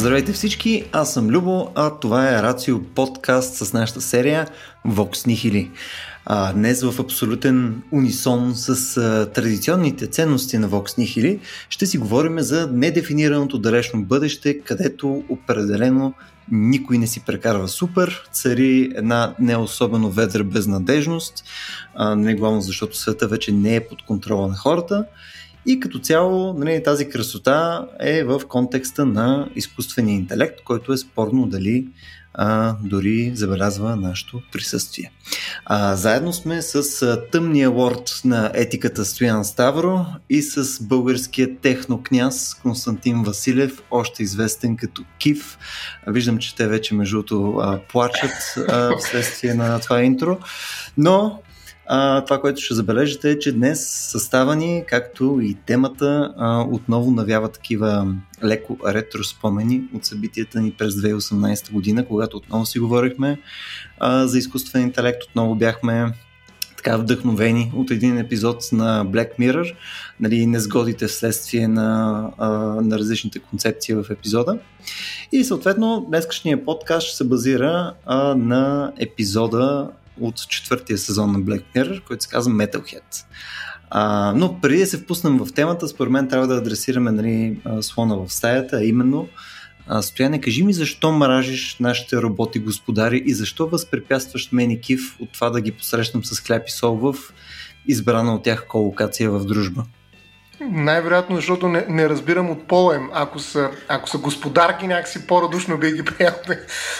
Здравейте всички, аз съм Любо, а това е Рацио подкаст с нашата серия Vox Nihili. А, днес в абсолютен унисон с а, традиционните ценности на Vox Nihili ще си говорим за недефинираното далечно бъдеще, където определено никой не си прекарва супер, цари една не особено ведра безнадежност, а, не главно защото света вече не е под контрола на хората и като цяло нали, тази красота е в контекста на изкуствения интелект, който е спорно дали а, дори забелязва нашето присъствие. А, заедно сме с а, тъмния лорд на етиката Стоян Ставро и с българския технокняз Константин Василев, още известен като Кив. Виждам, че те вече между плачат а, вследствие на това интро, но а, това, което ще забележите е, че днес състава ни, както и темата, а, отново навява такива леко ретро спомени от събитията ни през 2018 година, когато отново си говорихме а, за изкуствен интелект, отново бяхме така вдъхновени от един епизод на Black Mirror, нали, незгодите вследствие на, а, на различните концепции в епизода. И съответно, днескашния подкаст ще се базира а, на епизода от четвъртия сезон на Black Mirror, който се казва Metalhead. А, но преди да се впуснем в темата, според мен трябва да адресираме нали, слона в стаята, а именно Стояне, кажи ми защо мразиш нашите роботи господари и защо възпрепятстваш мен и Кив от това да ги посрещам с хляб и сол в избрана от тях колокация в дружба? Най-вероятно, защото не, не разбирам от пола им. Ако са, ако са господарки, някакси по-радушно би ги приел.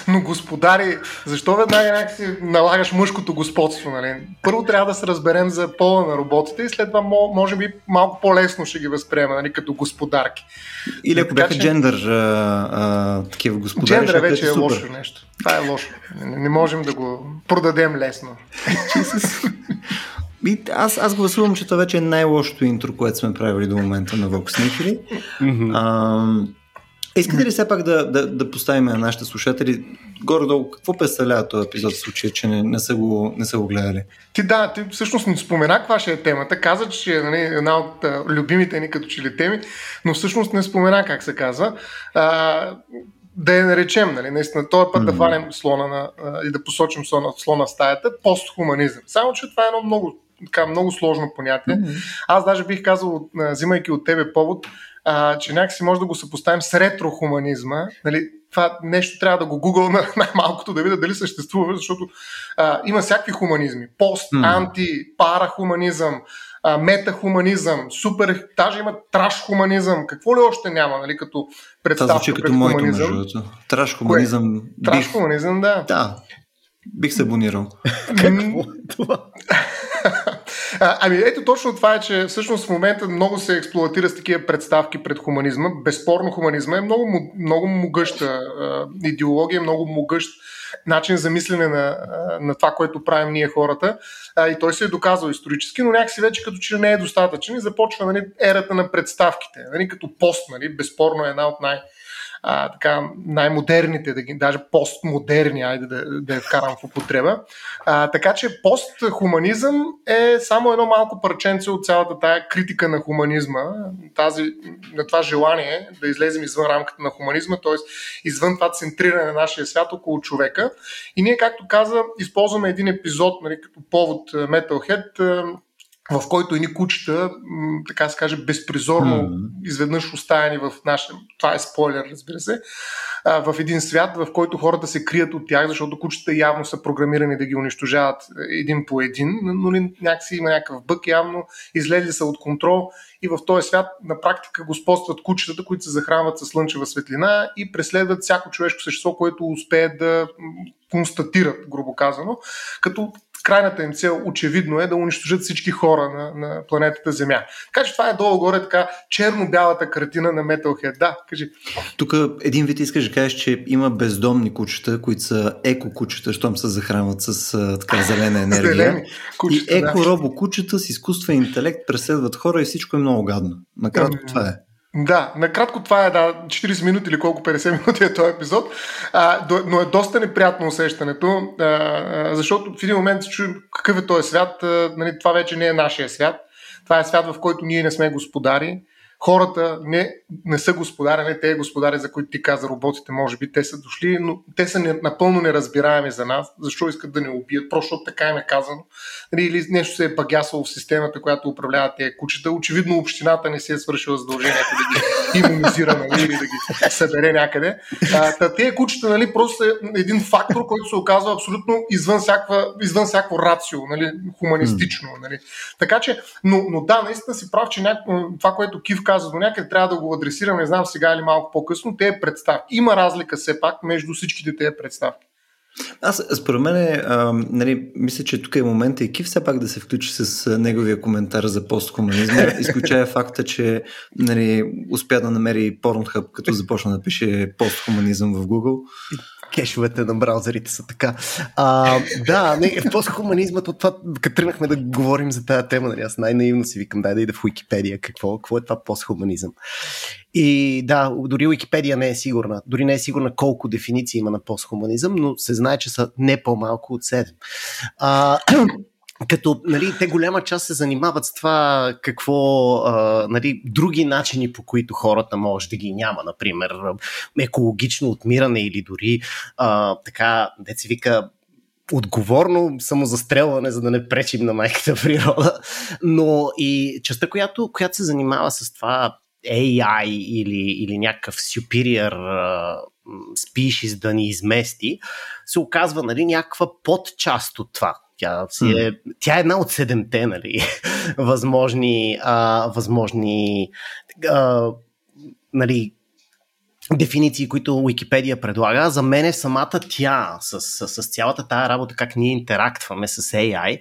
Но господари, защо веднага някакси налагаш мъжкото господство? Нали? Първо трябва да се разберем за пола на роботите и след това може би малко по-лесно ще ги възприема нали, като господарки. Или ако бяха че... джендър а, а, такива господари. Джендър вече е, е лошо нещо. Това е лошо. Не, не можем да го продадем лесно. И аз, аз гласувам, че това вече е най-лошото интро, което сме правили до момента на Vox. Mm-hmm. искате ли все пак да, да, да поставим на нашите слушатели горе-долу какво представлява този епизод в случая, че не, не, са го, не са го гледали? Ти да, ти всъщност не спомена каква ще е темата. Каза, че е нали, една от а, любимите ни като че ли теми, но всъщност не спомена как се казва. А, да я наречем, нали, наистина, този път mm-hmm. да хванем слона на, а, и да посочим слона, слона в стаята, постхуманизъм. Само, че това е едно много така много сложно понятие. Mm-hmm. Аз даже бих казал, взимайки от тебе повод, а, че някакси може да го съпоставим с ретрохуманизма. Нали, това нещо трябва да го гугъл на най-малкото да видя дали съществува, защото а, има всякакви хуманизми. Пост, mm. анти, парахуманизъм, а, метахуманизъм, супер, даже има траш хуманизъм. Какво ли още няма, нали, като представка Това звучи като моето, между Траш хуманизъм. Траш хуманизъм, да. Да, Бих се абонирал. Какво това? ами ето точно това е, че всъщност в момента много се експлуатира с такива представки пред хуманизма. Безспорно хуманизма е много, много могъща идеология, много могъщ начин за мислене на, на това, което правим ние хората. А, и той се е доказал исторически, но някакси вече като че не е достатъчен и започва нали, ерата на представките. Нали, като пост, нали, безспорно е една от най- а, така, най-модерните, да ги, даже постмодерни, айде да, да я вкарам в употреба. А, така че постхуманизъм е само едно малко парченце от цялата тая критика на хуманизма, тази, на това желание да излезем извън рамката на хуманизма, т.е. извън това центриране на нашия свят около човека. И ние, както каза, използваме един епизод нали, като повод Metalhead, в който едни кучета, така се каже, безпризорно mm-hmm. изведнъж оставени в нашия, това е спойлер, разбира се, в един свят, в който хората се крият от тях, защото кучета явно са програмирани да ги унищожават един по един, но някакси има някакъв бък, явно излезли са от контрол и в този свят на практика господстват кучетата, които се захранват с слънчева светлина и преследват всяко човешко същество, което успее да констатират, грубо казано, като крайната им цел очевидно е да унищожат всички хора на, на планетата Земя. Така че това е долу-горе така черно-бялата картина на Metalhead. Да, кажи. Тук един вид искаш да кажеш, че има бездомни кучета, които са еко-кучета, щом се захранват с така зелена енергия. Зелени кучета, и еко-робо кучета с изкуствен интелект преследват хора и всичко е много гадно. Накратко това е. Да, накратко това е да, 40 минути или колко 50 минути е този епизод, а, до, но е доста неприятно усещането, а, защото в един момент се чуем какъв е този свят, а, нали, това вече не е нашия свят, това е свят, в който ние не сме господари, хората не, не са господари, не те господари, за които ти каза роботите, може би те са дошли, но те са не, напълно неразбираеми за нас, защо искат да ни убият, просто така е казано. Нали, или нещо се е багясало в системата, която управлява тези кучета. Очевидно общината не си е свършила задължението да ги иммунизира нали, или да ги събере някъде. А, тези кучета нали, просто е един фактор, който се оказва абсолютно извън, всяква, извън всяко рацио, нали, хуманистично. Нали. Така че, но, но да, наистина си прав, че няко, това, което Кив каза до някъде, трябва да го адресирам, не знам сега или малко по-късно, те е представки. Има разлика все пак между всичките тези представки. Аз, според мен, а, нали, мисля, че тук е момента и Кив все пак да се включи с неговия коментар за постхуманизма, изключая факта, че нали, успя да намери Pornhub, като започна да пише постхуманизъм в Google кешовете на браузерите са така. А, да, не, постхуманизмът от това, като тръгнахме да говорим за тази тема, нали, аз най-наивно си викам, дай да ида в Уикипедия, какво, какво е това постхуманизъм. И да, дори Уикипедия не е сигурна. Дори не е сигурна колко дефиниции има на постхуманизъм, но се знае, че са не по-малко от 7. А, като нали, те голяма част се занимават с това какво а, нали, други начини по които хората може да ги няма, например екологично отмиране или дори а, така, деца вика отговорно самозастрелване, за да не пречим на майката природа, но и частта, която, която се занимава с това AI или, или някакъв superior uh, species да ни измести, се оказва нали, някаква подчаст от това. Тя, си е, тя е една от седемте нали, възможни, а, възможни а, нали, дефиниции, които Уикипедия предлага. За мен е самата тя, с, с, с цялата тая работа, как ние интерактваме с AI,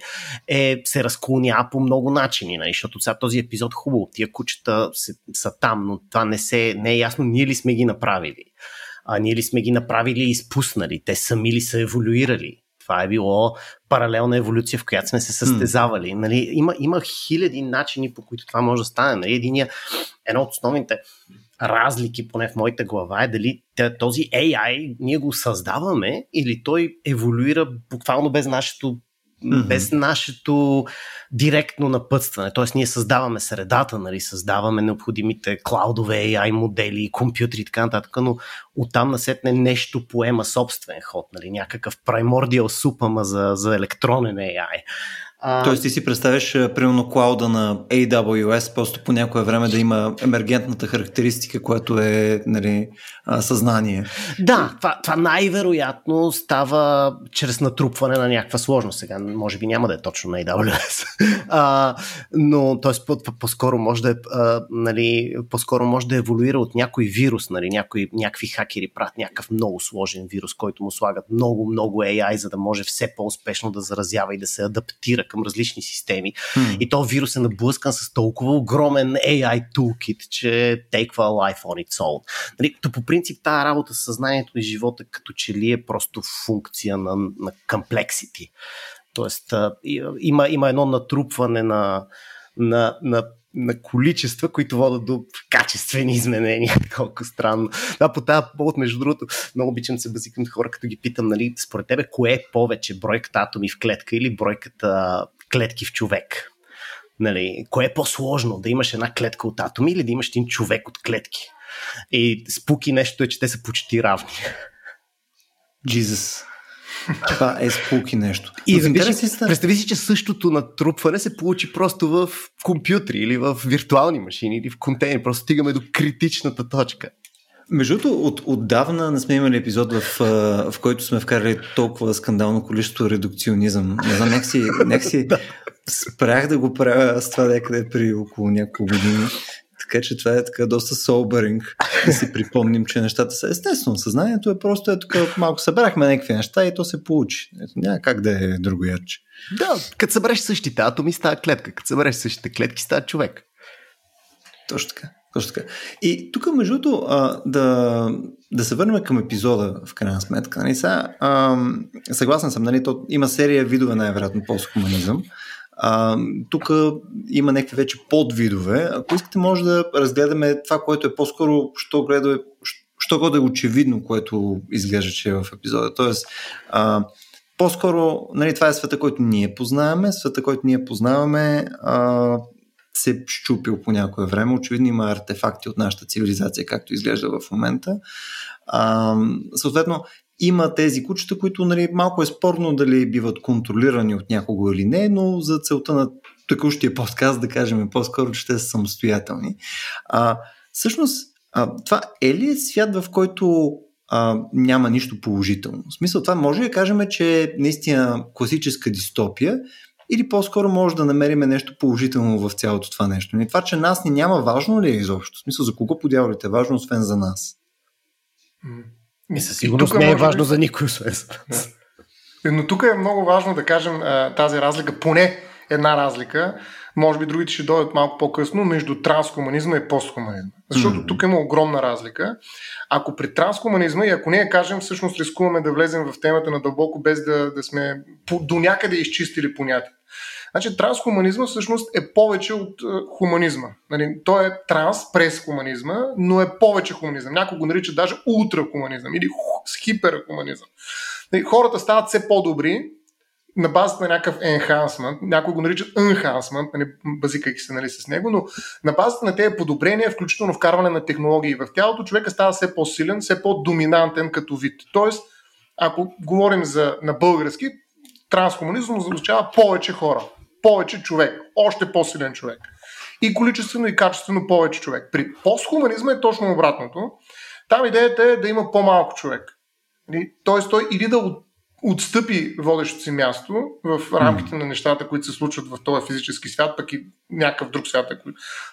е, се разклоня по много начини, нали? защото сега този епизод хубаво, тия кучета се, са там, но това не, се, не е ясно ние ли сме ги направили. А ние ли сме ги направили и изпуснали? Те сами ли са еволюирали? Това е било паралелна еволюция, в която сме се състезавали. Нали, има, има хиляди начини, по които това може да стане. Нали, единия, едно от основните разлики, поне в моята глава, е дали този AI ние го създаваме или той еволюира буквално без нашето mm-hmm. без нашето директно напътстване. Тоест, ние създаваме средата, нали, създаваме необходимите клаудове, AI модели, компютри и така нататък, но оттам насетне нещо поема собствен ход, нали, някакъв primordial soup, за, за електронен AI. А... Тоест ти си представяш, примерно, клауда на AWS, просто по някое време да има емергентната характеристика, която е нали, съзнание. Да, това, това най-вероятно става чрез натрупване на някаква сложност. Сега, може би няма да е точно на AWS. а, но т.е. По- по-скоро може да е, а, нали, по-скоро може да еволюира от някой вирус, нали, някой, някакви хакери правят някакъв много сложен вирус, който му слагат много, много AI, за да може все по-успешно да заразява и да се адаптира към различни системи. Hmm. И то вирус е наблъскан с толкова огромен AI toolkit, че take a life on its own. Нали, то по принцип тази работа с съзнанието и живота като че ли е просто функция на, на complexity. Тоест има, има едно натрупване на, на, на на количества, които водят до качествени изменения. Колко странно. Да, по тази повод, между другото, много обичам се базикам хора, като ги питам, нали, според тебе, кое е повече, бройката атоми в клетка или бройката клетки в човек? Нали, кое е по-сложно? Да имаш една клетка от атоми или да имаш един човек от клетки? И спуки нещо е, че те са почти равни. Jesus. Това е спуки нещо. И си, представи си, че същото натрупване се получи просто в компютри или в виртуални машини или в контейнери. Просто стигаме до критичната точка. Между другото, от, отдавна не сме имали епизод, в, в който сме вкарали толкова скандално количество редукционизъм. Не знам, някакси, някакси спрях да го правя с това някъде при около няколко години. Така че това е така доста соберинг да си припомним, че нещата са естествено. Съзнанието е просто е тук малко събрахме някакви неща и то се получи. Ето, няма как да е друго яче. Да, като събереш същите атоми става клетка, като събереш същите клетки става човек. Точно така. Точно така. И тук, между другото, да, да се върнем към епизода, в крайна сметка. Нали, сега, а, съгласен съм, нали, то има серия видове най-вероятно постхуманизъм. А, тук има някакви вече подвидове. Ако искате, може да разгледаме това, което е по-скоро, що, гледа, що го да е очевидно, което изглежда, че е в епизода. Тоест, а, по-скоро, нали, това е света, който ние познаваме, света, който ние познаваме, а, се щупил по някое време. Очевидно има артефакти от нашата цивилизация, както изглежда в момента. А, съответно, има тези кучета, които нали, малко е спорно дали биват контролирани от някого или не, но за целта на текущия подкаст да кажем по-скоро, че те са самостоятелни. А, всъщност, а, това е ли е свят, в който а, няма нищо положително? В смисъл, това може да кажем, че е наистина класическа дистопия или по-скоро може да намерим нещо положително в цялото това нещо. Не това, че нас ни няма важно ли е изобщо? В смисъл, за кого подявалите е важно, освен за нас? И със сигурност не е важно би... за никой, освен за нас. Но тук е много важно да кажем тази разлика, поне една разлика, може би другите ще дойдат малко по-късно, между трансхуманизма и постхуманизма. Защото mm-hmm. тук има огромна разлика. Ако при трансхуманизма, и ако ние кажем, всъщност рискуваме да влезем в темата на дълбоко, без да, да сме по, до някъде изчистили понятие. Значи трансхуманизма всъщност е повече от е, хуманизма. Нали, той е транс през хуманизма, но е повече хуманизъм. Някой го нарича даже ултрахуманизъм или хиперхуманизъм. Нали, хората стават все по-добри, на базата на някакъв enhancement, някои го наричат enhancement, нали, базикайки се нали, с него, но на базата на тези подобрения, включително вкарване на технологии в тялото, човека става все по-силен, все по-доминантен като вид. Тоест, ако говорим за, на български, трансхуманизъм означава повече хора, повече човек, още по-силен човек. И количествено и качествено повече човек. При постхуманизма е точно обратното. Там идеята е да има по-малко човек. Нали, тоест той или да отстъпи водещото си място в рамките на нещата, които се случват в този физически свят, пък и някакъв друг свят, ако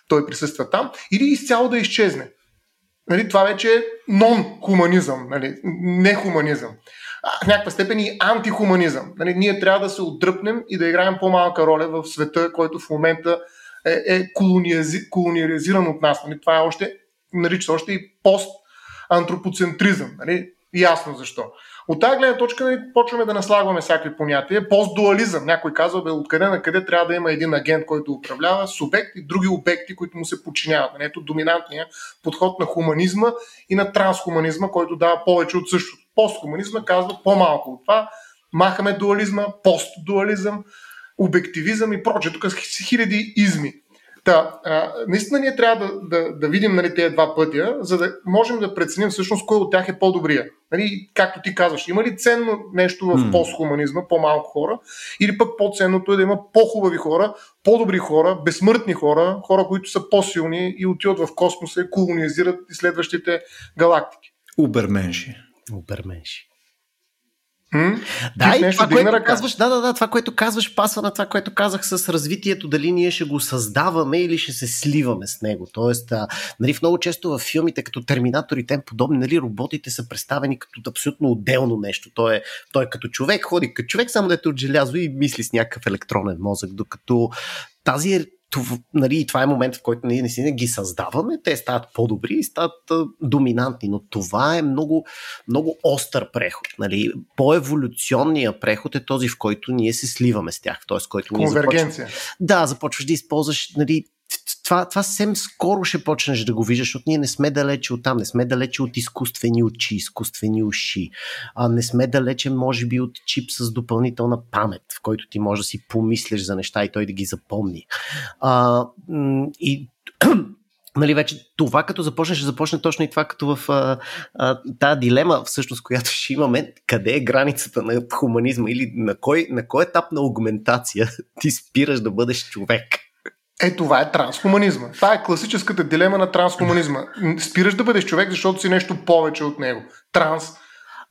той присъства там, или изцяло да изчезне. Нали, това вече е нон-хуманизъм, нали, не хуманизъм. В някаква степен и антихуманизъм. Нали, ние трябва да се отдръпнем и да играем по-малка роля в света, който в момента е, е колониази, колониализиран от нас. Нали, това е още, нарича още и пост-антропоцентризъм. Нали, ясно защо. От тази гледна точка нали, почваме да наслагваме всякакви понятия. Постдуализъм. Някой казва, бе, откъде на къде трябва да има един агент, който управлява субект и други обекти, които му се подчиняват. Нали, ето доминантния подход на хуманизма и на трансхуманизма, който дава повече от същото. Постхуманизма казва по-малко от това. Махаме дуализма, постдуализъм, обективизъм и прочее. Тук са хиляди изми. Та, а, наистина ние трябва да, да, да видим нали, тези два пътя, за да можем да преценим всъщност кой от тях е по-добрия. Нали, както ти казваш, има ли ценно нещо в mm. постхуманизма, по-малко хора, или пък по-ценното е да има по-хубави хора, по-добри хора, безсмъртни хора, хора, които са по-силни и отиват в космоса и колонизират изследващите галактики. Уберменши. Уберменши. М? Да, и това, което ръка. казваш, да, да, да, това, което казваш, пасва на това, което казах с развитието, дали ние ще го създаваме или ще се сливаме с него. Тоест, а, нали, в много често в филмите, като Терминатор и тем подобни, нали, роботите са представени като абсолютно отделно нещо. Той е, той е като човек, ходи като човек, само дете от желязо и мисли с някакъв електронен мозък, докато тази това, нали, това е момент, в който ние наистина ги създаваме, те стават по-добри и стават а, доминантни, но това е много, много остър преход. Нали. По-еволюционният преход е този, в който ние се сливаме с тях. Т.е. който ние Конвергенция. Започваш, да, започваш да използваш нали, това, това съвсем скоро ще почнеш да го виждаш, защото ние не сме далече от там, не сме далече от изкуствени очи, изкуствени уши, а не сме далече, може би, от чип с допълнителна памет, в който ти можеш да си помислиш за неща и той да ги запомни. А, и нали, вече това като започне, ще започне точно и това като в а, а, тази дилема, всъщност, която ще имаме, къде е границата на хуманизма или на кой, на кой етап на аугментация ти спираш да бъдеш човек. Е, това е трансхуманизма. Това е класическата дилема на трансхуманизма. Спираш да бъдеш човек, защото си нещо повече от него. Транс.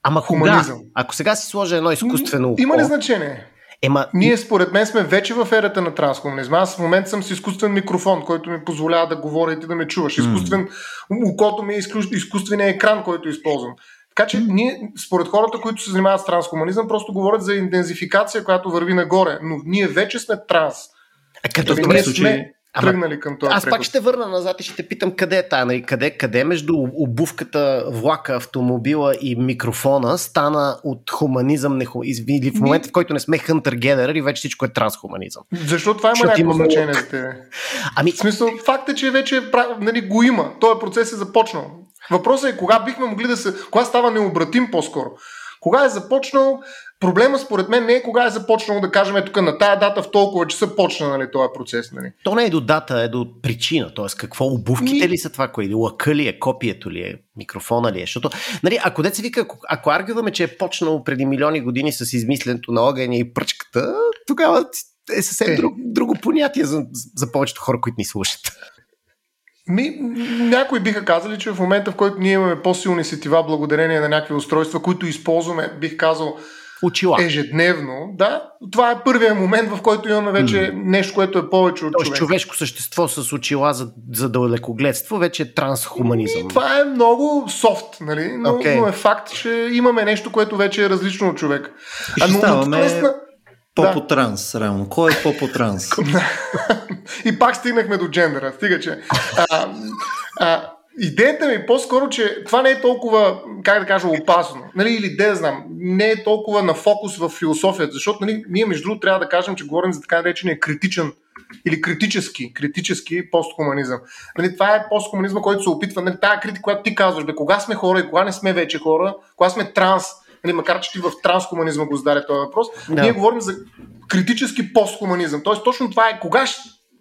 Ама хуманизъм. Кога? Ако сега си сложа едно изкуствено. Има ли значение? Ема... Ние според мен сме вече в ерата на трансхуманизма. Аз в момента съм с изкуствен микрофон, който ми позволява да говоря и ти да ме чуваш. Изкуствен, mm. окото ми е изкуственият екран, който използвам. Така че ние, според хората, които се занимават с трансхуманизъм, просто говорят за интензификация, която върви нагоре. Но ние вече сме транс. А като в този случай... Ама, тръгнали към това. Аз преход. пак ще върна назад и ще те питам къде е тая, нали? къде, къде между обувката, влака, автомобила и микрофона стана от хуманизъм не, или в момента, в който не сме хънтер генерал и вече всичко е трансхуманизъм. Защо това има някакво имаме... значение за тебе? Ами... В смисъл, факт е, че вече нали, го има. Този процес е започнал. Въпросът е кога бихме могли да се... Кога става необратим по-скоро? Кога е започнал Проблема според мен не е кога е започнало да кажем тук на тая дата в толкова часа почна нали, този процес. Нали. То не е до дата, е до причина. Т.е. какво обувките Ми... ли са това, кое лъка ли е, копието ли е, микрофона ли е. Защото, нали, ако деца вика, ако, ако аргюваме, че е почнало преди милиони години с измисленето на огъня и пръчката, тогава е съвсем е. Друг, друго понятие за, за повечето хора, които ни слушат. Ми, някои биха казали, че в момента, в който ние имаме по-силни сетива благодарение на някакви устройства, които използваме, бих казал, Очила. ежедневно, да, това е първият момент, в който имаме вече mm. нещо, което е повече от Тоест, човек. човешко същество с очила за, за далекогледство вече е трансхуманизъм. И това е много софт, нали? но, okay. но е факт, че имаме нещо, което вече е различно от човек. И а, но, ставаме... наистина, по-по-транс, да. реално. Кой е по-по-транс? и пак стигнахме до джендера. Стига, че... А, а, идеята ми е по-скоро, че това не е толкова, как да кажа, опасно. Нали, или да знам, не е толкова на фокус в философията, защото нали, ние между другото трябва да кажем, че говорим за така наречения критичен или критически, критически постхуманизъм. Нали, това е постхуманизма, който се опитва, нали, тая критика, която ти казваш, бе, кога сме хора и кога не сме вече хора, кога сме транс, нали, макар че ти в транскоманизма го зададе този въпрос, да. ние говорим за критически постхуманизъм. Тоест точно това е кога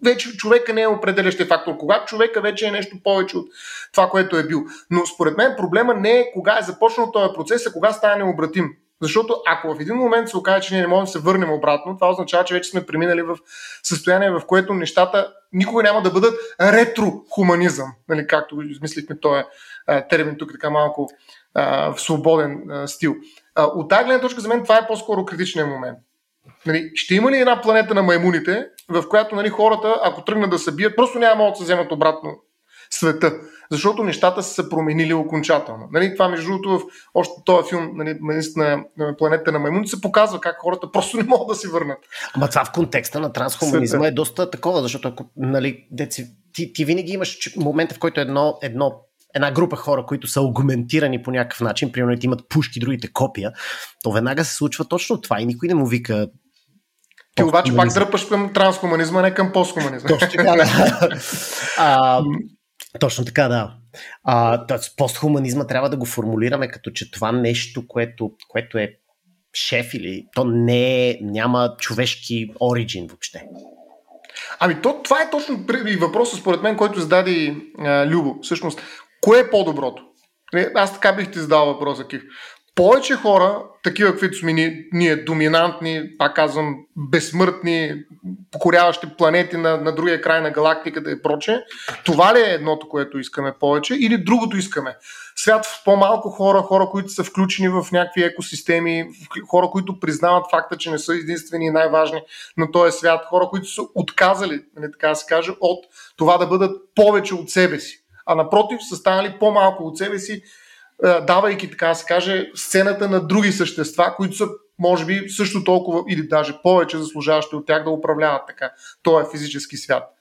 вече човека не е определящия фактор, когато човека вече е нещо повече от това, което е бил. Но според мен проблема не е кога е започнал този процес, а кога стане необратим. Защото ако в един момент се окаже, че ние не можем да се върнем обратно, това означава, че вече сме преминали в състояние, в което нещата никога няма да бъдат ретрохуманизъм, нали, както измислихме този термин тук така малко а, в свободен а, стил. А, от тази гледна точка за мен това е по-скоро критичният момент. Нали, ще има ли една планета на маймуните, в която нали, хората, ако тръгнат да се бият, просто няма могат да се вземат обратно света, защото нещата са се променили окончателно. Нали, това, между другото, в още този филм, нали, на планета на маймуните, се показва как хората просто не могат да си върнат. Ама това в контекста на трансхуманизма е доста такова, защото ако, нали, деци, ти, ти винаги имаш момента, в който едно, едно една група хора, които са аргументирани по някакъв начин, примерно имат пушки, другите копия, то веднага се случва точно това и никой не му вика ти обаче пак дръпаш към трансхуманизма, не към постхуманизма. Точно така, да. а, точно така, да. А, постхуманизма трябва да го формулираме като че това нещо, което, което е шеф или то не е, няма човешки оригин въобще. Ами то, това е точно и въпросът според мен, който зададе а, Любо. Всъщност, Кое е по-доброто? Аз така бих ти задал въпроса, Кив. Повече хора, такива каквито сме ние, доминантни, пак казвам, безсмъртни, покоряващи планети на, на другия край на галактиката и проче, това ли е едното, което искаме повече или другото искаме? Свят в по-малко хора, хора, които са включени в някакви екосистеми, хора, които признават факта, че не са единствени и най-важни на този свят, хора, които са отказали, нали, така да се каже, от това да бъдат повече от себе си а напротив са станали по-малко от себе си, е, давайки, така се каже, сцената на други същества, които са, може би, също толкова или даже повече заслужаващи от тях да управляват така този физически свят.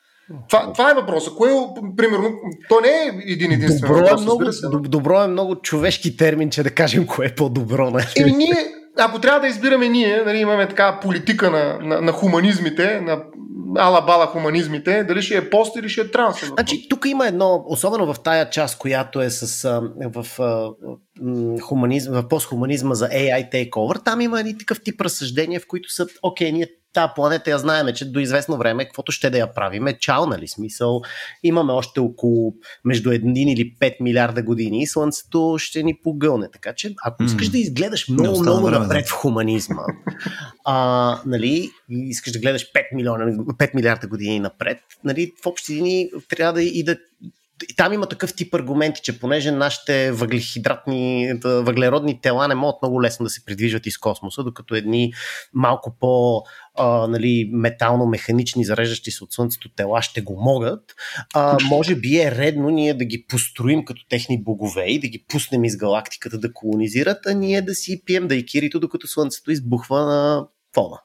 Това, това е въпросът. Кое, примерно, то не е един единствен добро е въпрос. Е много, добро е много човешки термин, че да кажем кое е по-добро. Нали? Еми, ние, ако трябва да избираме ние, нали, имаме така политика на, на, на хуманизмите, на ала-бала хуманизмите, дали ще е пост или ще е транс. Значи, тук има едно, особено в тая част, която е с, в, в, хуманизм, в постхуманизма за AI takeover, там има едни такъв тип разсъждения, в които са, окей, ние тази планета я знаеме, че до известно време, каквото ще да я правиме, чао, нали смисъл, имаме още около между 1 или 5 милиарда години и Слънцето ще ни погълне. Така че, ако искаш да изгледаш много, много напред в хуманизма, а, нали, и искаш да гледаш 5, милиона, 5 милиарда години напред, нали, в общи линии трябва да и да и там има такъв тип аргументи, че понеже нашите въглехидратни, въглеродни тела не могат много лесно да се придвижват из космоса, докато едни малко по а, нали, метално-механични, зареждащи се от Слънцето тела ще го могат, а, може би е редно ние да ги построим като техни богове и да ги пуснем из галактиката да колонизират, а ние да си пием да и кирито, докато Слънцето избухва на фона.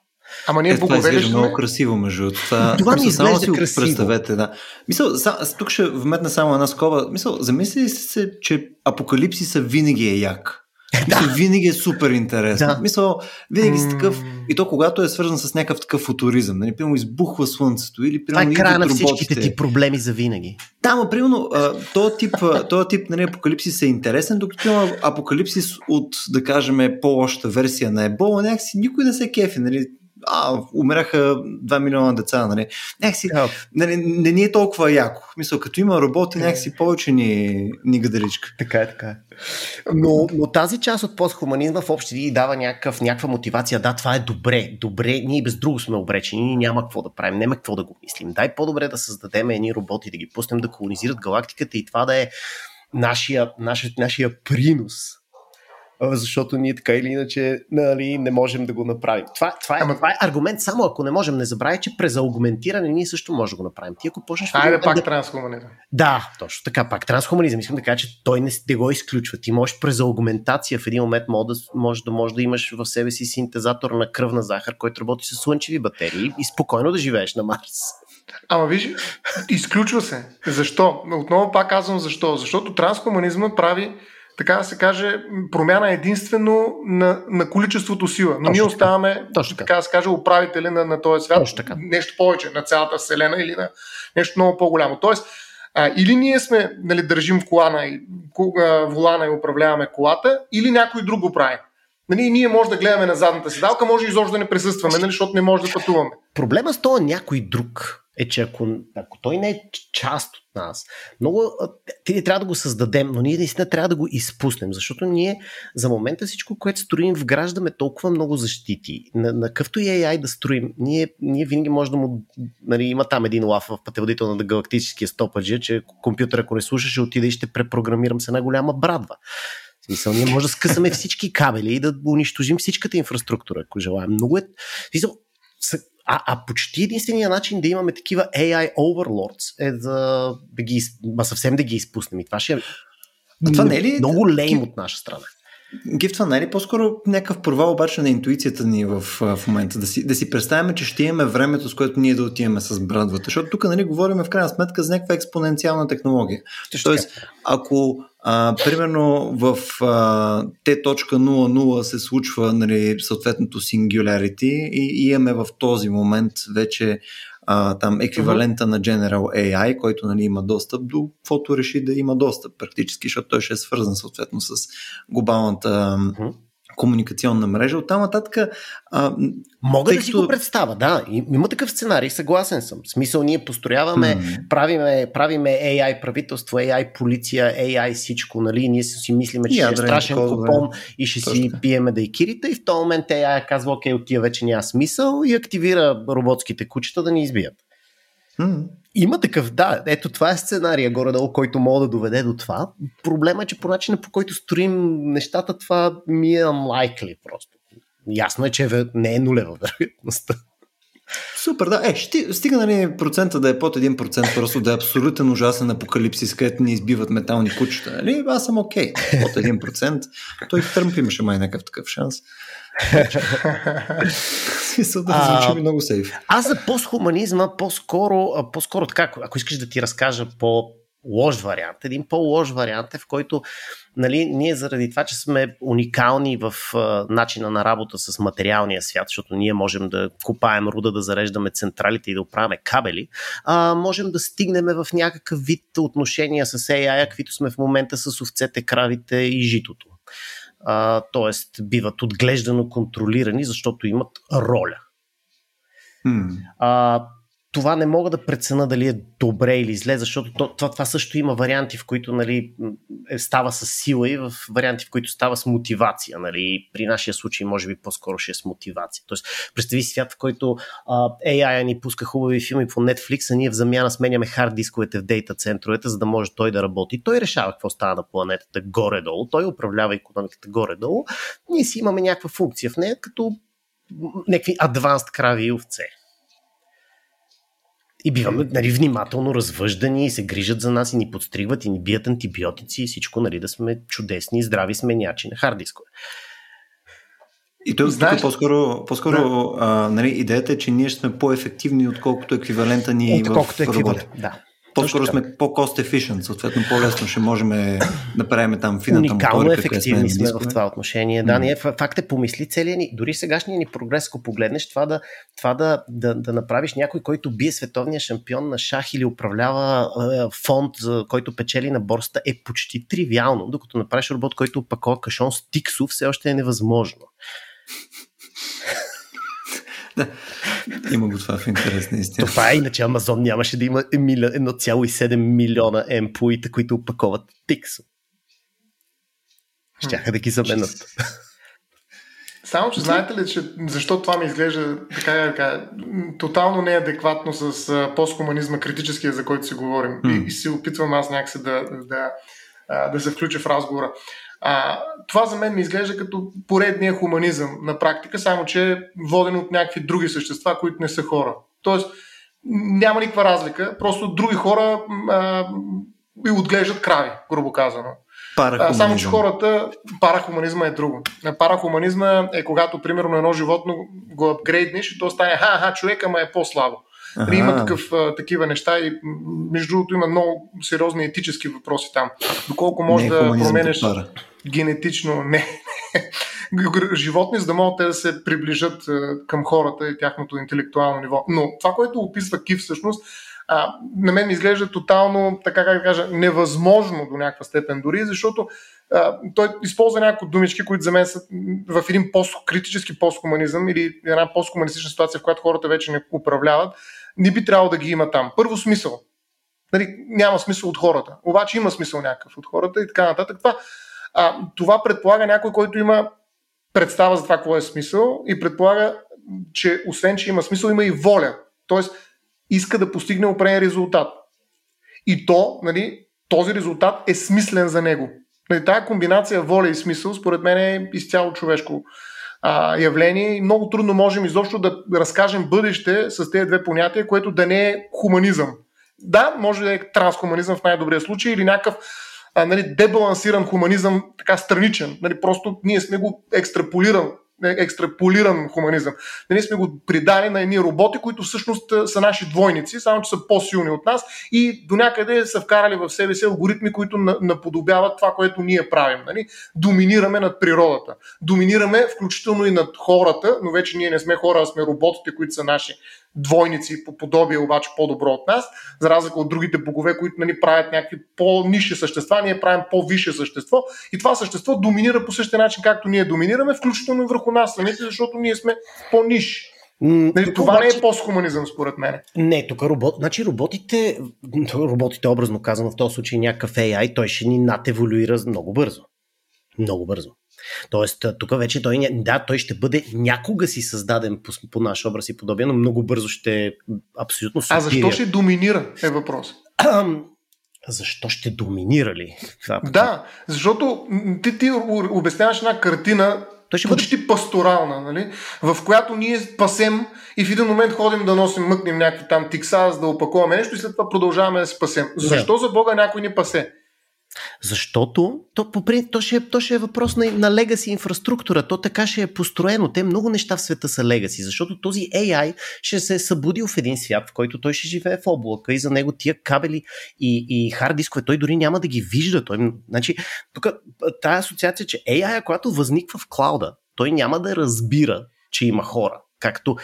Ама ние богове това изглежда много красиво, между това. Това ми само си красиво. представете, да. Мисъл, са, тук ще вметна само една скоба. Мисъл, замисли се, че апокалипсиса винаги е як. Да. Мисъл, винаги е супер интересно. Да. Мисъл, винаги си такъв, и то когато е свързан с някакъв такъв футуризъм, нали, примерно избухва слънцето или примерно Това е края на всичките ти проблеми за винаги. Да, но примерно този тип, този тип нали, апокалипсис е интересен, докато има апокалипсис от, да кажем, по-лошата версия на ебола, някакси никой не се кефи, нали, а, умираха 2 милиона деца, нали. Някакси, yeah. нали, не ни е толкова яко. Мисля, като има роботи, yeah. някакси повече ни, ни гаделичка. Така е, така е. Но, но тази част от постхуманизма в общи ни дава някакъв, някаква мотивация. Да, това е добре, добре, ние без друго сме обречени, ние няма какво да правим, няма какво да го мислим. Дай по-добре да създадем едни роботи, да ги пуснем да колонизират галактиката и това да е нашия, нашия, нашия принос защото ние така или иначе нали, не можем да го направим. Това, това, е, Ама... това е аргумент само ако не можем. Не забравяй, че през аугментиране ние също можем да го направим. Ти ако почнеш... Айде да, пак да... трансхуманизъм. Да, точно така. Пак трансхуманизъм. Искам да кажа, че той не, не го изключва. Ти можеш през аугментация в един момент може да, може, да, може да имаш в себе си синтезатор на кръвна захар, който работи с слънчеви батерии и спокойно да живееш на Марс. Ама виж, изключва се. Защо? Отново пак казвам защо. Защото трансхуманизма прави така да се каже, промяна единствено на, на количеството сила. Но Точно ние оставаме, Точно така да се каже, управители на, на този свят. Точно така. Нещо повече, на цялата Вселена или на нещо много по-голямо. Тоест, а, или ние сме, нали, държим колана и, волана и управляваме колата, или някой друг го прави. Нали, ние може да гледаме на задната седалка, може изобщо да не присъстваме, нали, защото не може да пътуваме. Проблема с това някой друг е, че ако, ако той не е част от нас, много, ти трябва да го създадем, но ние наистина трябва да го изпуснем, защото ние за момента всичко, което строим, вграждаме толкова много защити. На, на къвто и AI да строим, ние, ние винаги може да му... Нали, има там един лав в пътеводител на галактическия стопаджи, че компютър, ако не слуша, ще отиде и ще препрограмирам с една голяма брадва. В смисъл, ние може да скъсаме всички кабели и да унищожим всичката инфраструктура, ако желаем. Много е... Смисъл, а, а почти единствения начин да имаме такива AI overlords е да, да ги, ма съвсем да ги изпуснем. И това ще е а това не е ли... много лейм от наша страна. Гиф, това не е ли по-скоро някакъв провал обаче на интуицията ни в, в момента? Да си, да си представяме, че ще имаме времето, с което ние да отиваме с брадвата. Защото тук нали, говорим в крайна сметка за някаква експоненциална технология. Тоест, ако а, примерно в а, T.00 се случва нали, съответното singularity и, и имаме в този момент вече а, там еквивалента uh-huh. на General AI, който нали, има достъп до каквото реши да има достъп практически, защото той ще е свързан съответно с глобалната uh-huh комуникационна мрежа. Оттам нататък. А, Мога да си го представя, да. Има такъв сценарий, съгласен съм. В смисъл, ние построяваме, mm-hmm. правиме, правиме AI правителство, AI полиция, AI всичко, нали? Ние си мислиме, че ще е страшен купон и ще Точно. си пиеме да и кирите и в този момент AI казва, окей, от тия вече няма смисъл и активира роботските кучета да ни избият. Mm-hmm. Има такъв, да, ето това е сценария горе-долу, който мога да доведе до това. Проблема е, че по начина по който строим нещата, това ми е unlikely просто. Ясно е, че не е нулева вероятността. Супер, да. Е, ще, стига нали, процента да е под 1%, просто да е абсолютен ужасен апокалипсис, където ни избиват метални кучета. Нали? Аз съм окей. Okay. Под 1%. Той Тръмп имаше май някакъв такъв шанс. Смисъл да звучи много сейф. Аз за постхуманизма по-скоро, по-скоро така, ако искаш да ти разкажа по лош вариант, един по-лош вариант е, в който нали, ние заради това, че сме уникални в а, начина на работа с материалния свят, защото ние можем да купаем руда, да зареждаме централите и да оправяме кабели, а, можем да стигнем в някакъв вид отношения с AI, каквито сме в момента с овцете, кравите и житото т.е. биват отглеждано контролирани, защото имат роля. Hmm. А, това не мога да прецена дали е добре или зле, защото то, това, това също има варианти, в които нали, е, става с сила и в варианти, в които става с мотивация. Нали. При нашия случай, може би, по-скоро ще е с мотивация. Тоест, представи свят, в който AI ни пуска хубави филми по Netflix, а ние в замяна сменяме хард дисковете в дейта центровете, за да може той да работи. Той решава какво става на планетата горе-долу, той управлява економиката горе-долу. Ние си имаме някаква функция в нея, като някакви адванст крави и овце. И биваме нали, внимателно развъждани и се грижат за нас и ни подстригват и ни бият антибиотици и всичко, нали, да сме чудесни и здрави сменячи на хардискове. И то, Знаеш, по-скоро, по-скоро да. а, нали, идеята е, че ние сме по-ефективни, отколкото еквивалента ни отколкото в еквивалент, да. По-скоро сме по-cost efficient, съответно по-лесно ще можем да направим там фината Уникално моторика, ефективни сме в това отношение. Да, ние, факт е помисли целият ни, дори сегашния ни прогрес, ако погледнеш, това, да, това да, да, да направиш някой, който бие световния шампион на шах или управлява е, фонд, за който печели на борста, е почти тривиално, докато направиш робот, който опакова кашон с тиксо, все още е невъзможно. да. Има го това в интерес, наистина. Това е, иначе Амазон нямаше да има 1,7 милиона емпуита, които опаковат тикс. Щяха да ги заменят. Само, че знаете ли, че защо това ми изглежда така, така тотално неадекватно с постхуманизма, критическия, за който си говорим. Mm. И, и се опитвам аз някакси да, да, да се включа в разговора. А, това за мен ми изглежда като поредния хуманизъм на практика, само че е воден от някакви други същества, които не са хора. Тоест, няма никаква разлика, просто други хора а, и отглеждат крави, грубо казано. А, само, че хората, парахуманизма е друго. Парахуманизма е когато, примерно, едно животно го апгрейднеш и то стане, ха, ха, човека ма е по-слабо. Ага. Има такъв, а, такива неща и между другото има много сериозни етически въпроси там. Доколко може не, да променеш генетично не, животни, за да могат те да се приближат към хората и тяхното интелектуално ниво. Но това, което описва Кив всъщност, а, на мен изглежда тотално, така как да кажа, невъзможно до някаква степен дори, защото а, той използва някои думички, които за мен са в един пост-критически посткомунизъм или една посткомунистична ситуация, в която хората вече не управляват, не би трябвало да ги има там. Първо смисъл. Нали, няма смисъл от хората. Обаче има смисъл някакъв от хората и така нататък. Това, а, това предполага някой, който има представа за това какво е смисъл и предполага, че освен, че има смисъл, има и воля. Тоест, иска да постигне определен резултат. И то, нали, този резултат е смислен за него. Нали, тая комбинация воля и смисъл, според мен е изцяло човешко а, явление и много трудно можем изобщо да разкажем бъдеще с тези две понятия, което да не е хуманизъм. Да, може да е трансхуманизъм в най-добрия случай или някакъв а, нали, дебалансиран хуманизъм, така страничен. Нали, просто ние сме го екстраполирали екстраполиран хуманизъм. Нали сме го придали на едни роботи, които всъщност са наши двойници, само че са по-силни от нас и до някъде са вкарали в себе си алгоритми, които наподобяват това, което ние правим. Нали? Доминираме над природата. Доминираме включително и над хората, но вече ние не сме хора, а сме роботите, които са наши двойници по подобие, обаче по-добро от нас, за разлика от другите богове, които нали, правят някакви по-ниши същества, ние правим по-висше същество и това същество доминира по същия начин, както ние доминираме, включително и върху нас самите, защото ние сме по-ниши. Нали, това обаче... не е постхуманизъм, според мен. Не, тук робот... значи роботите, роботите образно казано в този случай някакъв AI, той ще ни надеволюира много бързо. Много бързо. Тоест, тук вече той, да, той ще бъде някога си създаден по, по наш образ и подобие, но много бързо ще е абсолютно А защо ще доминира е въпрос? Защо ще доминира ли? Това, да, защото ти, ти обясняваш една картина, той ще почти бъде... пасторална, нали? в която ние пасем и в един момент ходим да носим, мъкнем някакви там тикса, за да опаковаме нещо и след това продължаваме да се пасем. Защо за Бога някой ни пасе? Защото то, по принцип, то, ще, е, то ще е въпрос на, на легаси инфраструктура. То така ще е построено. Те много неща в света са легаси, защото този AI ще се е събудил в един свят, в който той ще живее в облака и за него тия кабели и, и хард дискове, той дори няма да ги вижда. Той, значи, тук тая асоциация, че AI, която възниква в клауда, той няма да разбира, че има хора. Както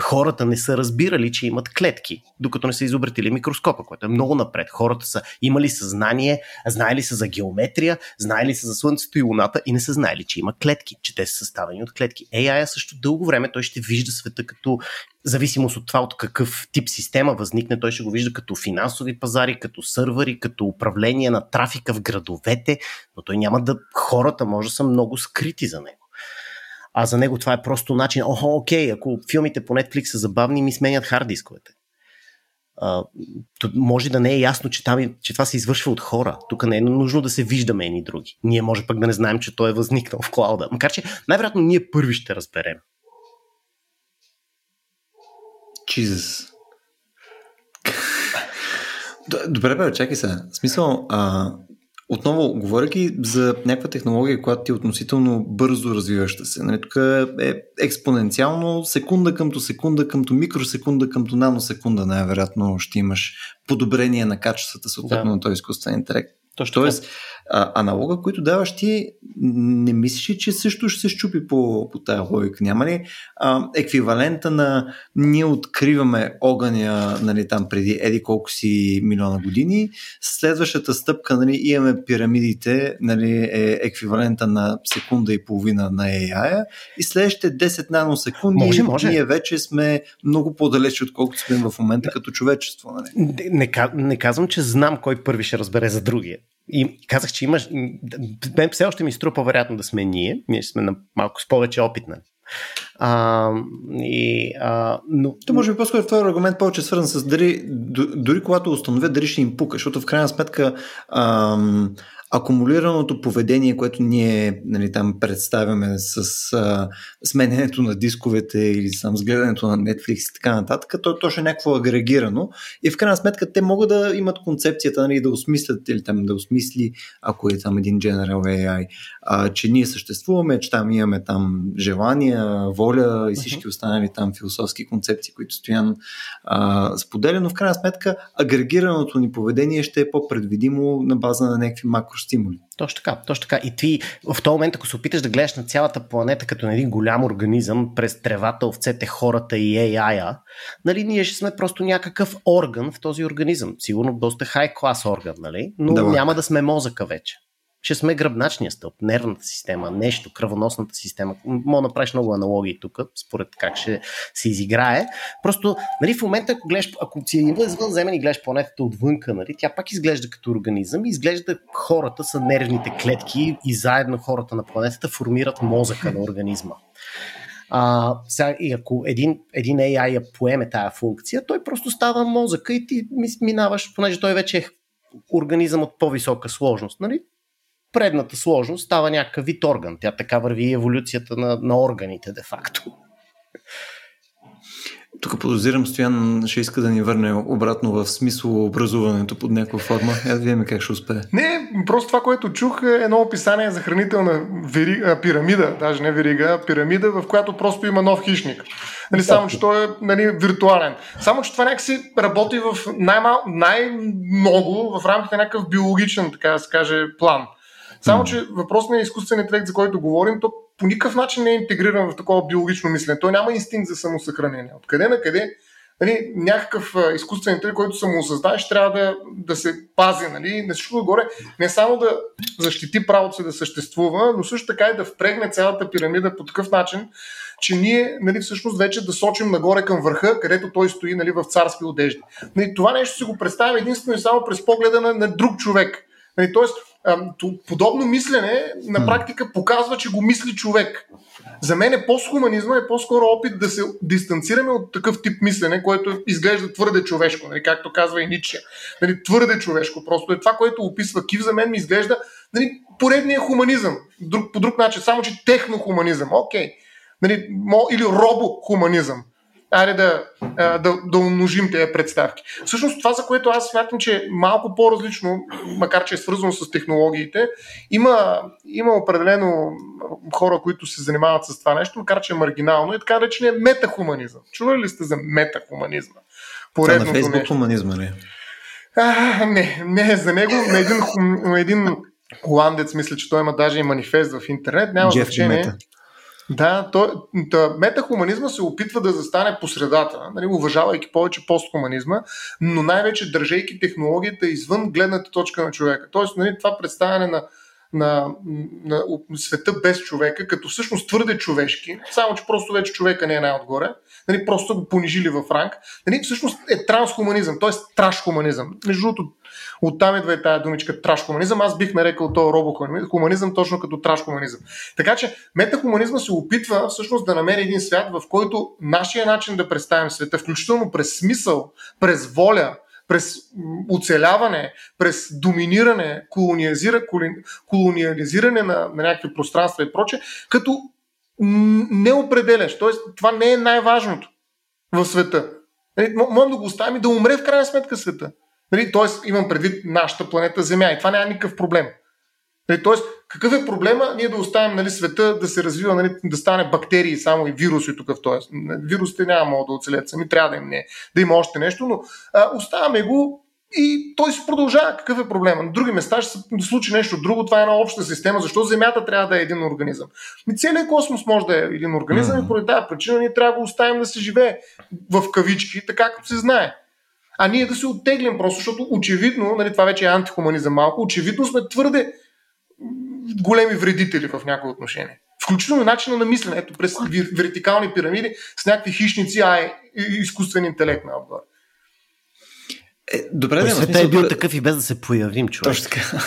хората не са разбирали, че имат клетки, докато не са изобретили микроскопа, което е много напред. Хората са имали съзнание, знаели са за геометрия, знаели са за Слънцето и Луната и не са знаели, че има клетки, че те са съставени от клетки. AI също дълго време той ще вижда света като зависимост от това от какъв тип система възникне, той ще го вижда като финансови пазари, като сървъри, като управление на трафика в градовете, но той няма да, хората може да са много скрити за него а за него това е просто начин, охо, окей, ако филмите по Netflix са забавни, ми сменят хард дисковете. Може да не е ясно, че, там, че това се извършва от хора. Тук не е нужно да се виждаме едни други. Ние може пък да не знаем, че той е възникнал в клауда. Макар, че най-вероятно ние първи ще разберем. Jesus. Добре, бе, чакай се. В смисъл, а, отново, говоряки за някаква технология, която ти е относително бързо развиваща се, нали, тук е експоненциално секунда къмто секунда, къмто микросекунда, къмто наносекунда, най-вероятно ще имаш подобрение на качествата съответно да. на този изкуствен интелект. Точно Тоест, а, аналога, който даваш ти, не мислиш, че също ще се щупи по, по тая логика? Няма ли а, еквивалента на ние откриваме огъня нали, там преди еди колко си милиона години, следващата стъпка нали, имаме пирамидите, нали, е еквивалента на секунда и половина на AI и следващите 10 наносекунди може, може. ние вече сме много по-далеч отколкото сме в момента като човечество. Нали? Не, не, не казвам, че знам кой първи ще разбере за другия. И казах, че имаш. Мен все още ми струва вероятно да сме ние. Ние сме на малко с повече опит. Нали? А, и, а, но... То може би по-скоро този аргумент повече свързан с дали, дори когато установят дали ще им пука, защото в крайна сметка ам, акумулираното поведение, което ние нали, там представяме с а, сменянето на дисковете или сам с гледането на Netflix и така нататък, то, е някакво агрегирано. И в крайна сметка те могат да имат концепцията нали, да осмислят или там да осмисли, ако е там един General AI, а, че ние съществуваме, че там имаме там желания, воля и всички останали там философски концепции, които стоян а, споделя, но в крайна сметка агрегираното ни поведение ще е по-предвидимо на база на някакви макростимули. Точно така, точно така. И ти в този момент, ако се опиташ да гледаш на цялата планета като на един голям организъм, през тревата, овцете, хората и AI-а, нали, ние ще сме просто някакъв орган в този организъм. Сигурно доста хай клас орган, нали? но да, няма да сме мозъка вече ще сме гръбначния стълб, нервната система, нещо, кръвоносната система. Мога да направиш много аналогии тук, според как ще се изиграе. Просто, нали, в момента, ако, гледаш, ако си извънземен и гледаш планетата отвънка, нали, тя пак изглежда като организъм и изглежда хората са нервните клетки и заедно хората на планетата формират мозъка на организма. А, сега, и ако един, един AI я поеме тая функция, той просто става мозъка и ти минаваш, понеже той вече е организъм от по-висока сложност. Нали? Предната сложност става някакъв вид орган. Тя така върви еволюцията на, на органите, де-факто. Тук подозирам, Стоян ще иска да ни върне обратно в смисъл образуването под някаква форма. Я да видим как ще успее. Не, просто това, което чух е едно описание за хранителна вери... а, пирамида, даже не верига, а пирамида, в която просто има нов хищник. Нали, само, че той е нали, виртуален. Само, че това някакси работи в най-много в рамките на някакъв биологичен, така да се каже, план. Само, че въпросът на изкуствен интелект, за който говорим, то по никакъв начин не е интегриран в такова биологично мислене. Той няма инстинкт за самосъхранение. Откъде на къде нали, някакъв изкуствен интелект, който самоосъздава, ще трябва да, да се пази. Нали, на всичко отгоре, не само да защити правото си да съществува, но също така и да впрегне цялата пирамида по такъв начин, че ние нали, всъщност вече да сочим нагоре към върха, където той стои нали, в царски одежди. Нали, това нещо си го представим единствено и само през погледа на, на друг човек. Нали, тоест, подобно мислене на практика показва, че го мисли човек. За мен е постхуманизма е по-скоро опит да се дистанцираме от такъв тип мислене, което изглежда твърде човешко, нали, както казва и Ниче. Нали, твърде човешко. Просто е това, което описва Кив, за мен ми изглежда нали, поредния хуманизъм. Друг, по друг начин, само че технохуманизъм. Окей. Нали, или робохуманизъм айде да, да, да умножим тези представки. Всъщност това, за което аз смятам, че е малко по-различно, макар че е свързано с технологиите, има, има определено хора, които се занимават с това нещо, макар че е маргинално, и така наречения метахуманизъм. Чували ли сте за метахуманизма? Поредното това на Фейсбук хуманизма ли? А, не, не, за него на един, на един холандец, мисля, че той има даже и манифест в интернет, няма Джеф значение. Мета. Да, то, то, метахуманизма се опитва да застане по средата, нали, уважавайки повече постхуманизма, но най-вече държейки технологията извън гледната точка на човека. Тоест, нали, това представяне на, на, на, на света без човека, като всъщност твърде човешки, само че просто вече човека не е най-отгоре, нали, просто го понижили в ранг, нали, всъщност е трансхуманизъм, т.е. трашхуманизъм. Между другото, Оттам идва и тая думичка трашхуманизъм. Аз бих нарекал то робохуманизъм точно като трашхуманизъм. Така че метахуманизма се опитва всъщност да намери един свят, в който нашия начин да представим света, включително през смисъл, през воля, през оцеляване, през доминиране, колониализиране на, на някакви пространства и проче, като не определяш. Тоест, това не е най-важното в света. Нали, можем да го оставим и да умре в крайна сметка света. Нали, Тоест, имам предвид нашата планета Земя и това няма никакъв проблем. Нали, тоест, какъв е проблема ние да оставим нали, света да се развива, нали, да стане бактерии само и вируси тук в този. Вирусите няма могат да оцелят сами, трябва да им не, да има още нещо, но а, оставяме го и той се продължава. Какъв е проблема? На други места ще се случи нещо друго. Това е една обща система. Защо Земята трябва да е един организъм? Ми целият космос може да е един организъм mm-hmm. и поради тази причина ние трябва да го оставим да се живее в кавички, така както се знае. А ние да се оттеглим просто, защото очевидно, нали, това вече е антихуманизъм малко, очевидно сме твърде големи вредители в някои отношения. Включително начина на мислене, ето през вертикални пирамиди с някакви хищници, а е изкуствен интелект на отгоре. Е, добре, да, света е бил такъв и без да се появим, човек. Точно така.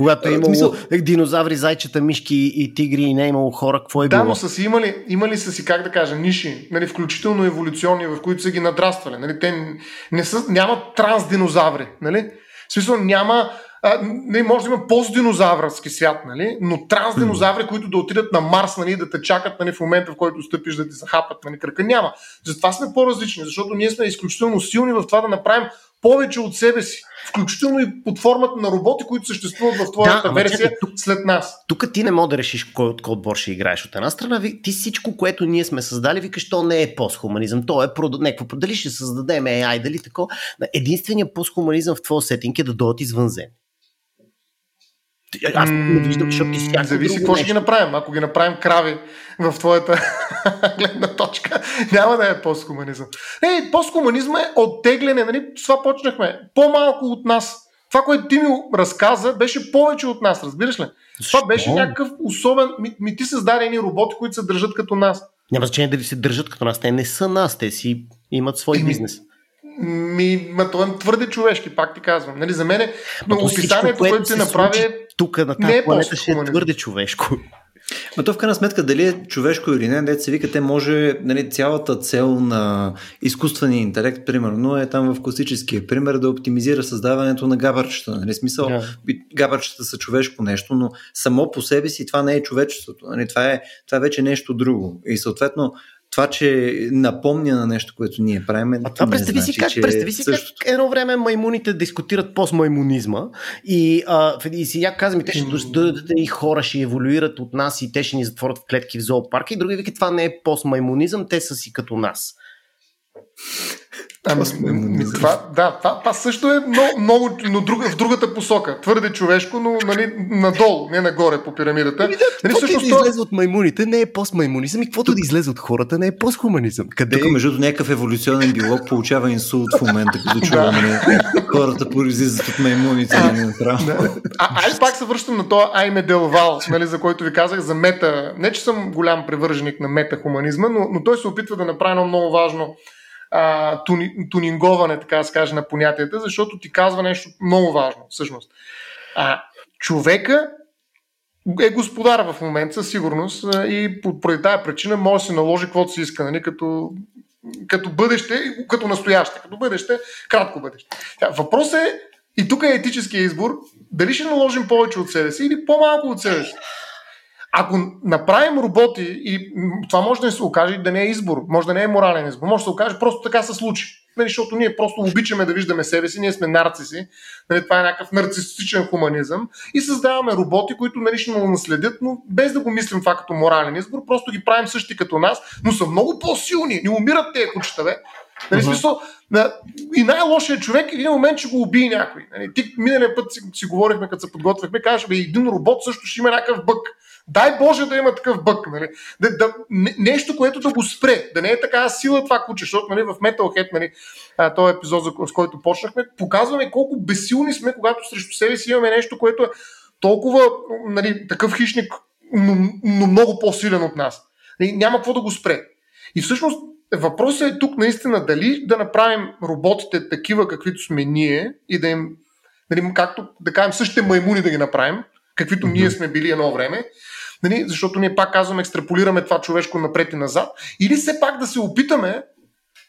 Когато е имало мисъл... динозаври, зайчета, мишки и тигри и не е имало хора, какво е да, било? Да, но са си имали, имали са си, как да кажа, ниши, нали, включително еволюционни, в които са ги надраствали. Нали, те не са, нямат трансдинозаври. Нали? В смисъл няма а, не, може да има постдинозавърски свят, нали? но трансдинозаври, които да отидат на Марс нали, да те чакат нали, в момента, в който стъпиш да ти захапат нали, кръка, няма. Затова сме по-различни, защото ние сме изключително силни в това да направим повече от себе си. Включително и под формата на роботи, които съществуват в твоята да, версия чакай, тук, след нас. Тук ти не можеш да решиш кой от кой отбор ще играеш. От една страна, ти всичко, което ние сме създали, викаш, то не е постхуманизъм, то е продо... някакво. Дали ще създадем AI, дали тако. Единственият постхуманизъм в твоя сетинг е да дойдат извънземни. Аз не виждам, защото ти всяко Зависи какво ще ги направим. Ако ги направим крави в твоята гледна точка, няма да е посткомунизъм. Ей, посткомунизъм е оттегляне, нали? С това почнахме. По-малко от нас. Това, което ти ми разказа, беше повече от нас, разбираш ли? Защо? Това беше някакъв особен... Ми, ми ти създаде едни роботи, които се държат като нас. Няма значение дали се държат като нас. Те не са нас, те си имат свой Еми, бизнес. Ми, ма това е твърде човешки, пак ти казвам. Нали, за мен, но описанието, което се направи е тук на тази е планета ще е твърде човешко. Но то в крайна сметка дали е човешко или не, дете се вика, те може, нали, цялата цел на изкуствения интелект, примерно, е там в класическия пример да оптимизира създаването на габарчета. Нали, смисъл, yeah. габарчета са човешко нещо, но само по себе си това не е човечеството. Нали, това, е, това е вече нещо друго. И съответно, това, че напомня на нещо, което ние правим. А това представи значи, си как, представи си същото... как едно време маймуните дискутират постмаймунизма и, а, и си я казвам, те ще дойдат и хора ще еволюират от нас и те ще ни затворят в клетки в зоопарка и други вика, това не е постмаймунизъм, те са си като нас. Ами, ми, това, да, това, това също е много, много но друга, в другата посока. Твърде човешко, но нали, надолу, не нагоре по пирамидата. Ами, да, нали, всъщност, да излезе от маймуните не е постмаймунизъм и каквото да излезе от хората не е постхуманизъм. Къде Тук, е? между някакъв еволюционен биолог получава инсулт в момента, като чува нали, хората произлизат от маймуните. А, нали, а, ай пак се връщам на това Айме Делвал, нали, за който ви казах, за мета. Не, че съм голям привърженик на метахуманизма, но, но той се опитва да направи едно много важно а, туни, тунинговане, така да се каже, на понятията, защото ти казва нещо много важно, всъщност. А, човека е господар в момента, със сигурност, и поради тази причина може да се наложи каквото си иска, нали, като, като бъдеще, като настояще, като бъдеще, кратко бъдеще. Въпросът е, и тук е етическия избор, дали ще наложим повече от себе си или по-малко от себе си. Ако направим роботи, и това може да се окаже да не е избор, може да не е морален избор, може да се окаже просто така се случи. Нали, защото ние просто обичаме да виждаме себе си, ние сме нарциси, нали, това е някакъв нарцистичен хуманизъм и създаваме роботи, които нали, ще му наследят, но без да го мислим това като морален избор, просто ги правим същи като нас, но са много по-силни, не умират тези кучета, бе. Нали, uh-huh. смисъл, да, и най-лошият човек един момент ще го убие някой. Нали, ти миналия път си, си говорихме, като се подготвяхме, кажеш, бе, един робот също ще има някакъв бък. Дай Боже да има такъв бък. Нали? Да, да, нещо, което да го спре. Да не е така сила това куче, защото нали, в Metalhead, нали, този епизод, с който почнахме, показваме колко безсилни сме, когато срещу себе си имаме нещо, което е толкова нали, такъв хищник, но, но много по-силен от нас. Нали, няма какво да го спре. И всъщност въпросът е тук наистина дали да направим роботите такива, каквито сме ние и да им, нали, както да кажем, същите маймуни да ги направим, каквито mm-hmm. ние сме били едно време, нали, защото ние пак казваме, екстраполираме това човешко напред и назад, или все пак да се опитаме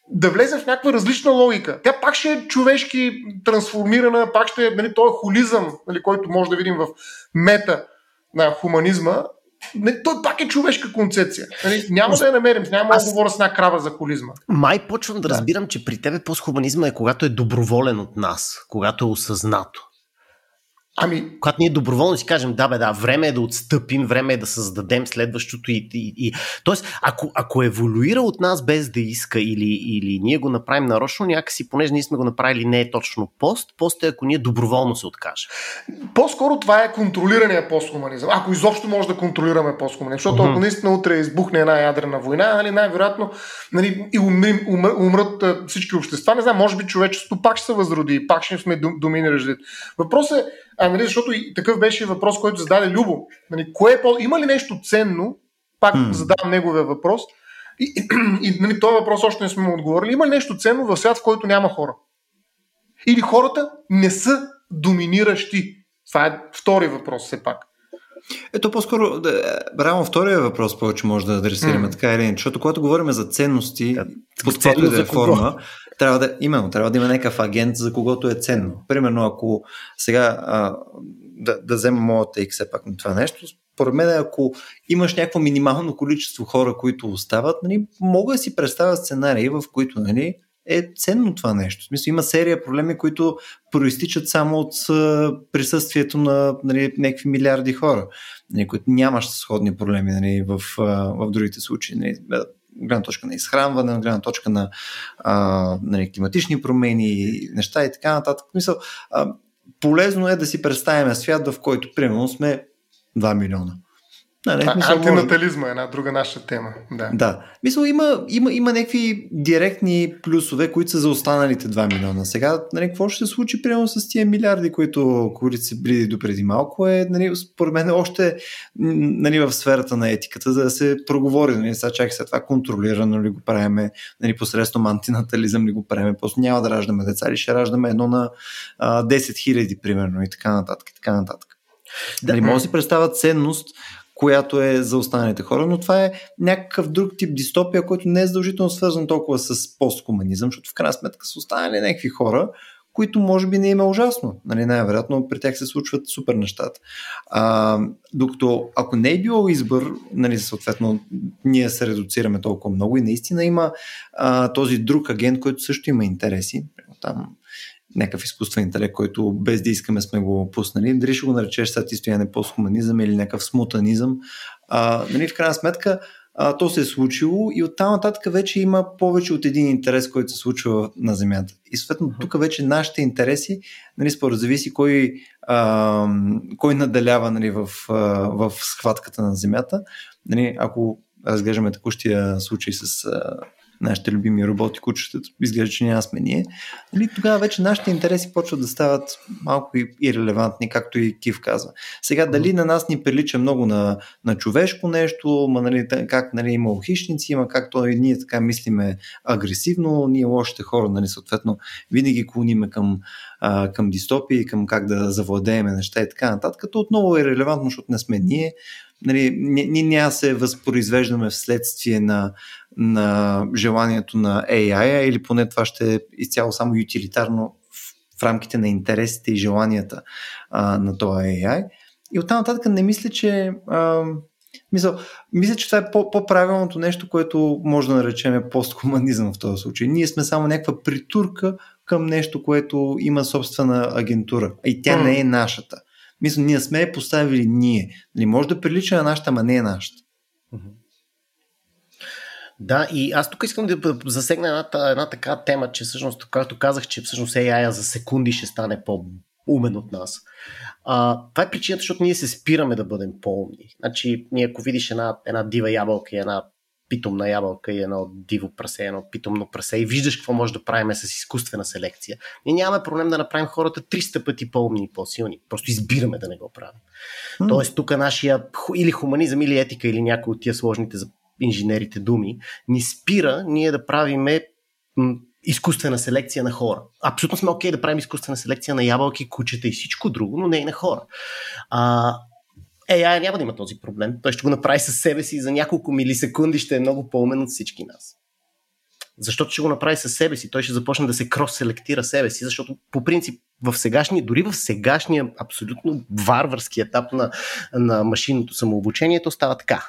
да влезем в някаква различна логика. Тя пак ще е човешки трансформирана, пак ще е нали, този холизъм, нали, който може да видим в мета на хуманизма, не, той пак е човешка концепция. Нали, няма да я намерим, няма Аз... да говоря с една крава за холизма. Май почвам да, да разбирам, че при тебе постхуманизма е когато е доброволен от нас, когато е осъзнато. Ами... Когато ние доброволно си кажем, да, бе, да, време е да отстъпим, време е да създадем следващото и. и, и... Тоест, ако, ако еволюира от нас без да иска или, или ние го направим нарочно, някакси, понеже ние сме го направили не е точно пост, пост е ако ние доброволно се откажем. По-скоро това е контролирания постхуманизъм. Ако изобщо може да контролираме постхуманизъм. Защото ако наистина утре избухне една ядрена война, нали, най-вероятно нали, и умрим, умр, умрат всички общества, не знам, може би човечеството пак ще се възроди, пак ще сме доминиращи. Въпросът е, а, нали, защото и такъв беше въпрос, който зададе Любо. Нали, кое е по... Има ли нещо ценно? Пак hmm. задавам неговия въпрос. И, и, и нали, този въпрос още не сме му отговорили. Има ли нещо ценно в свят, в който няма хора? Или хората не са доминиращи? Това е втори въпрос все пак. Ето по-скоро, да, реално втория въпрос повече може да адресираме mm. така или иначе, защото когато говорим за ценности, да, под каквато и да е форма, трябва да, именно, трябва да има някакъв агент, за когото е ценно. Примерно, ако сега а, да, да взема моята и все пак на това нещо, според мен, ако имаш някакво минимално количество хора, които остават, нали, мога да си представя сценарии, в които нали, е ценно това нещо. В смисъл, има серия проблеми, които проистичат само от присъствието на нали, някакви милиарди хора, нали, които нямаш сходни проблеми нали, в, в другите случаи. Нали, гледна точка на изхранване, гледна точка на а, нали, климатични промени, неща и така нататък. Мисъл, а, полезно е да си представим свят, в който примерно сме 2 милиона. Да, не, мисъл, Антинатализма е една друга наша тема. Да. да. Мисля, има, има, има някакви директни плюсове, които са за останалите 2 милиона. Сега, нали, какво ще се случи примерно с тия милиарди, които, които се бриди до преди малко, е, нали, според мен, още нали, в сферата на етиката, за да се проговори. Нали, сега чакай след това контролирано ли го правиме, нали, посредством антинатализъм ли го правиме, просто няма да раждаме деца, или ще раждаме едно на а, 10 хиляди, примерно, и така нататък. И така нататък. Да. Нали, може да си представят ценност, която е за останалите хора, но това е някакъв друг тип дистопия, който не е задължително свързан толкова с посткомунизъм, защото в крайна сметка са останали някакви хора, които може би не им е ужасно. Нали, най-вероятно при тях се случват супер нещата. А, докато ако не е било избор, нали, съответно ние се редуцираме толкова много и наистина има а, този друг агент, който също има интереси. Там някакъв изкуствен интелект, който без да искаме сме го пуснали. Дали ще го наречеш стояне постхуманизъм или някакъв смутанизъм. А, нали, в крайна сметка, а, то се е случило и оттам нататък вече има повече от един интерес, който се случва на Земята. И съответно тук вече нашите интереси, нали, според зависи кой, а, кой наделява нали, в, а, в схватката на Земята. Нали, ако разглеждаме текущия случай с а, нашите любими роботи, кучетата, изглежда, че няма сме ние, нали, тогава вече нашите интереси почват да стават малко ирелевантни, както и Кив казва. Сега, дали на нас ни прилича много на, на човешко нещо, ма, нали, как нали, има хищници, има както и ние така мислиме агресивно, ние лошите хора, нали, съответно, винаги клониме към, а, към дистопии, към как да завладееме неща и така нататък, като отново е релевантно, защото не сме ние, нали, ние няма се възпроизвеждаме вследствие на, на желанието на AI, или поне това ще е изцяло само ютилитарно в, в рамките на интересите и желанията а, на това AI. И оттам нататък не мисля, че а, мисля, мисля, че това е по-правилното нещо, което може да наречем посткоманизъм в този случай. Ние сме само някаква притурка към нещо, което има собствена агентура. И тя не е нашата. Мисля, ние сме я поставили ние. Нали, може да прилича на нашата, ама не е нашата. Да, и аз тук искам да засегна една, една така тема, че всъщност, както казах, че всъщност AI за секунди ще стане по-умен от нас. А, това е причината, защото ние се спираме да бъдем по-умни. Значи, ние ако видиш една, една дива ябълка и една питомна ябълка и едно диво прасе, едно питомно прасе и виждаш какво може да правим с изкуствена селекция. Ние нямаме проблем да направим хората 300 пъти по-умни и по-силни. Просто избираме да не го правим. Mm. Тоест тук нашия или хуманизъм, или етика, или някои от тия сложните за инженерите думи, ни спира ние да правиме изкуствена селекция на хора. Абсолютно сме окей okay да правим изкуствена селекция на ябълки, кучета и всичко друго, но не и на хора. А, AI няма да има този проблем. Той ще го направи със себе си за няколко милисекунди ще е много по-умен от всички нас. Защото ще го направи със себе си. Той ще започне да се крос-селектира себе си, защото по принцип в сегашния, дори в сегашния абсолютно варварски етап на, на машинното самообучение, то става така.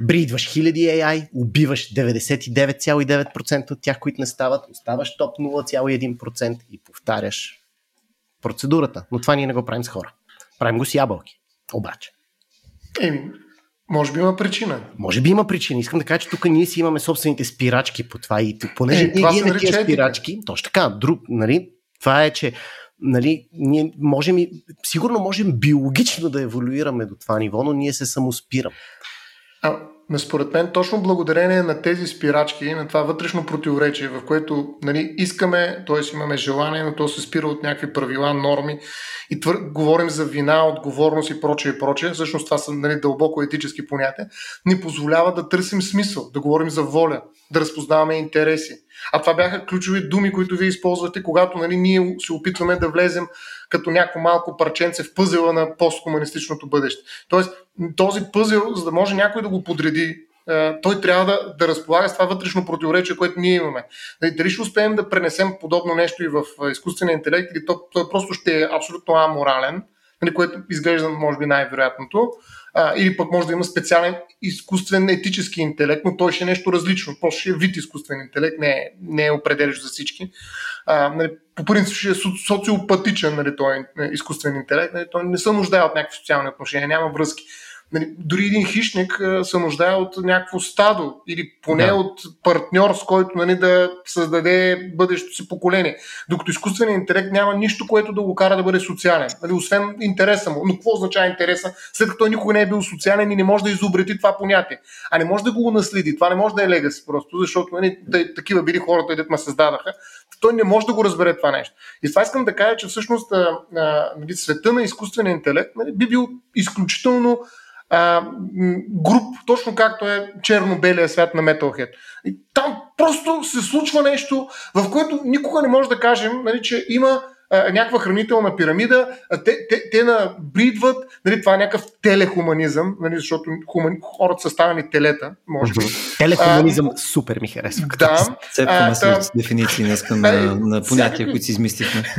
Бридваш хиляди AI, убиваш 99,9% от тях, които не стават, оставаш топ 0,1% и повтаряш процедурата. Но това ние не го правим с хора. Правим го с ябълки. Обаче. Еми, може би има причина. Може би има причина. Искам да кажа, че тук ние си имаме собствените спирачки по това. И понеже е, ние имаме тия спирачки, точно така, друг, нали, това е, че нали, ние можем и, сигурно можем биологично да еволюираме до това ниво, но ние се самоспираме. А, според мен, точно благодарение на тези спирачки, на това вътрешно противоречие, в което нали, искаме, т.е. имаме желание, но то се спира от някакви правила, норми и твър... говорим за вина, отговорност и прочее и прочее, всъщност това са нали, дълбоко етически понятия, ни позволява да търсим смисъл, да говорим за воля, да разпознаваме интереси. А това бяха ключови думи, които вие използвате, когато нали, ние се опитваме да влезем като някакво малко парченце в пъзела на посткомунистичното бъдеще. Тоест, този пъзел, за да може някой да го подреди, е, той трябва да, да разполага с това вътрешно противоречие, което ние имаме. Нали, дали ще успеем да пренесем подобно нещо и в е, изкуствения интелект, или то, той просто ще е абсолютно аморален, нали, което изглежда, може би, най-вероятното а, или пък може да има специален изкуствен етически интелект, но той ще е нещо различно. Просто ще е вид изкуствен интелект, не е, не е определящ за всички. А, нали, по принцип ще е социопатичен нали, той е изкуствен интелект, нали, той не се нуждае от някакви социални отношения, няма връзки. Нали, дори един хищник се нуждае от някакво стадо или поне да. от партньор, с който нали, да създаде бъдещото си поколение. Докато изкуственият интелект няма нищо, което да го кара да бъде социален. Нали, освен интереса му. Но какво означава интереса, след като той никога не е бил социален и не може да изобрети това понятие. А не може да го наследи. Това не може да е легаси просто, защото нали, такива били хората, дето ме създадаха. Той не може да го разбере това нещо. И това искам да кажа, че всъщност а, а, нали, света на изкуствения интелект нали, би бил изключително а, груп, точно както е черно-белия свят на Metalhead. И там просто се случва нещо, в което никога не може да кажем, нали, че има а, някаква хранителна пирамида, а, те, те, те набридват, нали, това е някакъв телехуманизъм, нали, защото хумани, хората са ставани телета, може би. Телехуманизъм а, супер ми харесва. Да. Се с дефиниции днес на, на понятия, които си измислихме.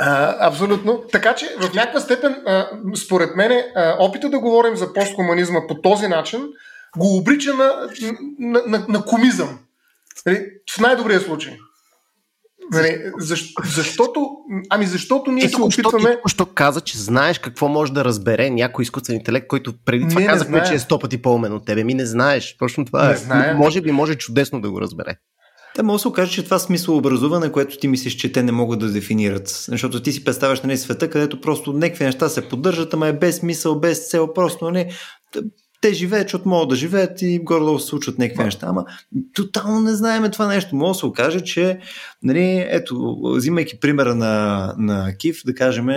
А, абсолютно. Така че в някаква степен, а, според мен, опита да говорим за постхуманизма по този начин го обрича на, на, на, на комизъм. Нали, в най-добрия случай. Нали, защо, защото, ами защото ние се опитваме... Ти що каза, че знаеш какво може да разбере някой изкуствен интелект, който преди това казахме, че е сто пъти по-умен от тебе. Ми не знаеш. Точно това не е. Знае. Може би може чудесно да го разбере. Те може да се окаже, че това смисъл образуване, което ти мислиш, че те не могат да дефинират. Защото ти си представяш на нали, света, където просто някакви неща се поддържат, ама е без смисъл, без цел, просто не. Те живеят, защото могат да живеят и горе-долу се случват някакви неща. Ама тотално не знаем това нещо. Може да се окаже, че, нали, ето, взимайки примера на, на Кив, да кажем,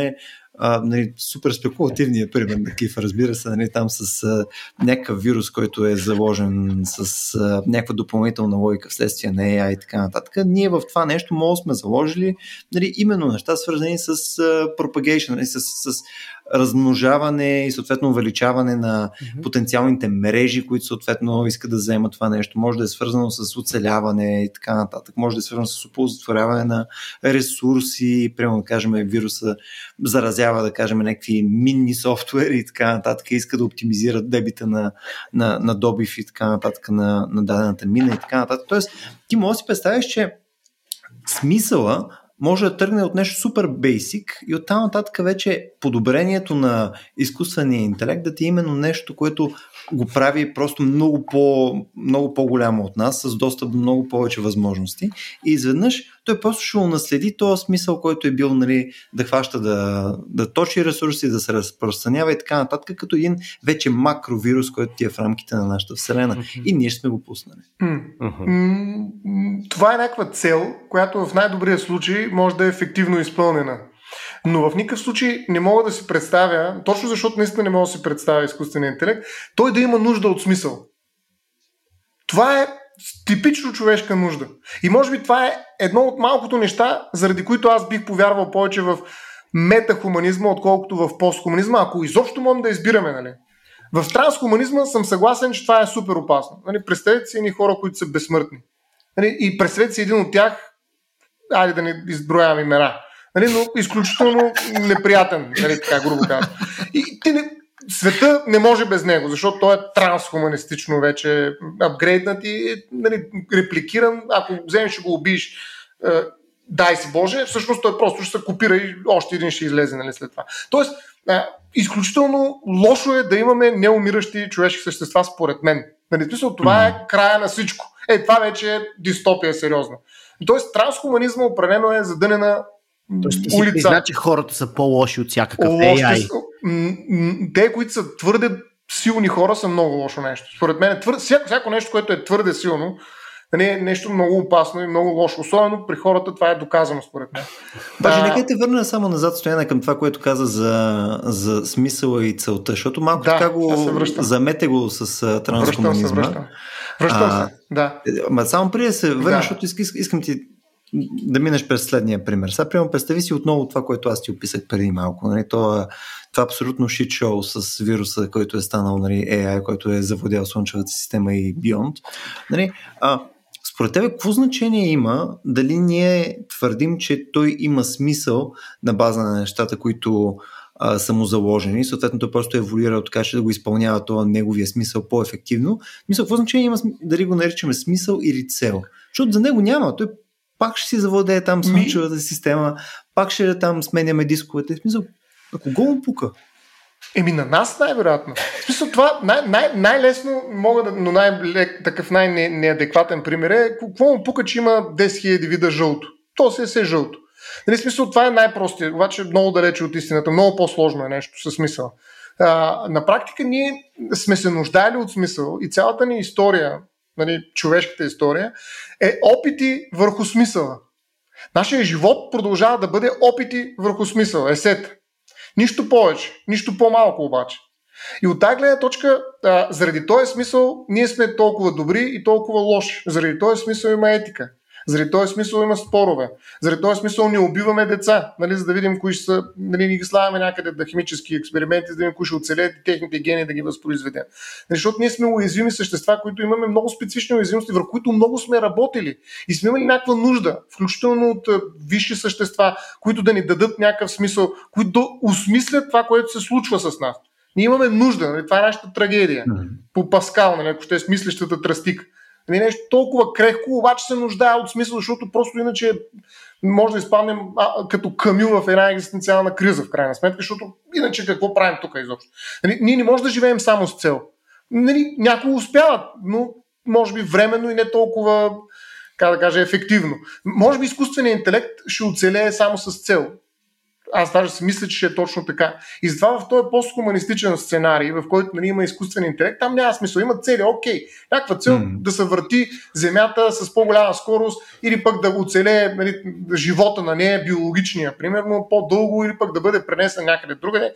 а, нали, супер спекулативният пример на Киф, разбира се, нали, там с а, някакъв вирус, който е заложен с а, някаква допълнителна логика вследствие на AI и така нататък. Ние в това нещо може сме заложили нали, именно неща, свързани с а, propagation, нали, с, с размножаване и съответно увеличаване на потенциалните мрежи, които съответно искат да вземат това нещо. Може да е свързано с оцеляване и така нататък. Може да е свързано с оползотворяване на ресурси. Примерно да кажем вируса заразява да кажем някакви минни софтуери и така нататък. Иска да оптимизират дебита на, на, на добив и така нататък на, на дадената мина и така нататък. Тоест ти може да си представиш, че смисъла може да тръгне от нещо супер бейсик и оттам нататък вече подобрението на изкуствения интелект да ти е именно нещо, което го прави просто много, по, много по-голямо от нас, с достъп до много повече възможности. И изведнъж той просто ще наследи този смисъл, който е бил нали, да хваща да, да точи ресурси, да се разпространява и така нататък, като един вече макровирус, който ти е в рамките на нашата Вселена. Mm-hmm. И ние ще сме го пуснали. Mm-hmm. Това е някаква цел, която в най-добрия случай може да е ефективно изпълнена. Но в никакъв случай не мога да си представя, точно защото наистина не мога да си представя изкуствения интелект, той да има нужда от смисъл. Това е типично човешка нужда. И може би това е едно от малкото неща, заради които аз бих повярвал повече в метахуманизма, отколкото в постхуманизма, ако изобщо можем да избираме. Нали? В трансхуманизма съм съгласен, че това е супер опасно. Нали? Представете си едни хора, които са безсмъртни. Нали? И представете си един от тях, айде да не изброявам имена, нали? но изключително неприятен, нали? така грубо казвам. И ти не, света не може без него, защото той е трансхуманистично вече апгрейднат и нали, репликиран. Ако вземеш и го убиеш, дай си Боже, всъщност той просто ще се копира и още един ще излезе нали, след това. Тоест, а, изключително лошо е да имаме неумиращи човешки същества, според мен. Нали, смисъл, това е края на всичко. Е, това вече е дистопия сериозна. Тоест, трансхуманизма определено е задънена Тоест, ти улица. Си че хората са по-лоши от всякакъв Лоши AI. Те, които са твърде силни хора, са много лошо нещо. Според мен, твър... всяко, всяко нещо, което е твърде силно, не е нещо много опасно и много лошо. Особено при хората това е доказано, според мен. Боже, нека те върна само назад, стояна към това, което каза за, за смисъла и целта, защото малко да, така го замете го с трансхуманизма. Връщам се, връщам. Връщам се, да. Ма само преди да се върна, да. защото искам, искам ти да минеш през следния пример. Сега, примерно, представи си отново това, което аз ти описах преди малко. Нали? Това, това абсолютно шит шоу с вируса, който е станал нали, AI, който е завладял Слънчевата система и Beyond. Нали? А, според тебе, какво значение има дали ние твърдим, че той има смисъл на база на нещата, които а, са му заложени, съответно той просто е еволюирал така, че да го изпълнява това неговия смисъл по-ефективно. Мисъл, какво значение има дали го наричаме смисъл или цел? Защото за него няма. Той пак ще си завладее там слънчевата Ми... система, пак ще там сменяме дисковете. В смисъл, на кого му пука? Еми на нас най-вероятно. В смисъл това най- най- най-лесно мога да, но най- такъв най-неадекватен пример е какво му пука, че има 10 000 вида жълто. То се е се жълто. Нали, смисъл, това е най-простия, обаче много далече от истината, много по-сложно е нещо със смисъл. А, на практика ние сме се нуждали от смисъл и цялата ни история, нали, човешката история, е опити върху смисъла. Нашия живот продължава да бъде опити върху смисъл, есет. Нищо повече, нищо по-малко обаче. И от тази гледна точка, а, заради този смисъл, ние сме толкова добри и толкова лоши. Заради този смисъл има етика. Заради този смисъл има спорове. Заради този смисъл не убиваме деца, нали, за да видим кои са, нали, ни ги славяме някъде да химически експерименти, за да видим кои ще оцелеят и техните гени да ги възпроизведем. Нали, защото ние сме уязвими същества, които имаме много специфични уязвимости, върху които много сме работили и сме имали някаква нужда, включително от висши същества, които да ни дадат някакъв смисъл, които да осмислят това, което се случва с нас. Ние имаме нужда, нали? това е нашата трагедия. По Паскал, нали? ако ще е смислещата тръстик. Нали, нещо толкова крехко, обаче се нуждае от смисъл, защото просто иначе може да изпаднем а, като камил в една екзистенциална криза, в крайна сметка, защото иначе какво правим тук изобщо? Нали, ние не можем да живеем само с цел. Нали, някои успяват, но може би временно и не толкова, как да кажа, ефективно. Може би изкуственият интелект ще оцелее само с цел аз даже си мисля, че ще е точно така. И затова в този постхуманистичен сценарий, в който нали, има изкуствен интелект, там няма смисъл. Има цели, окей. Някаква цел mm. да се върти Земята с по-голяма скорост или пък да оцелее нали, живота на нея, биологичния, примерно, по-дълго или пък да бъде пренесен някъде другаде.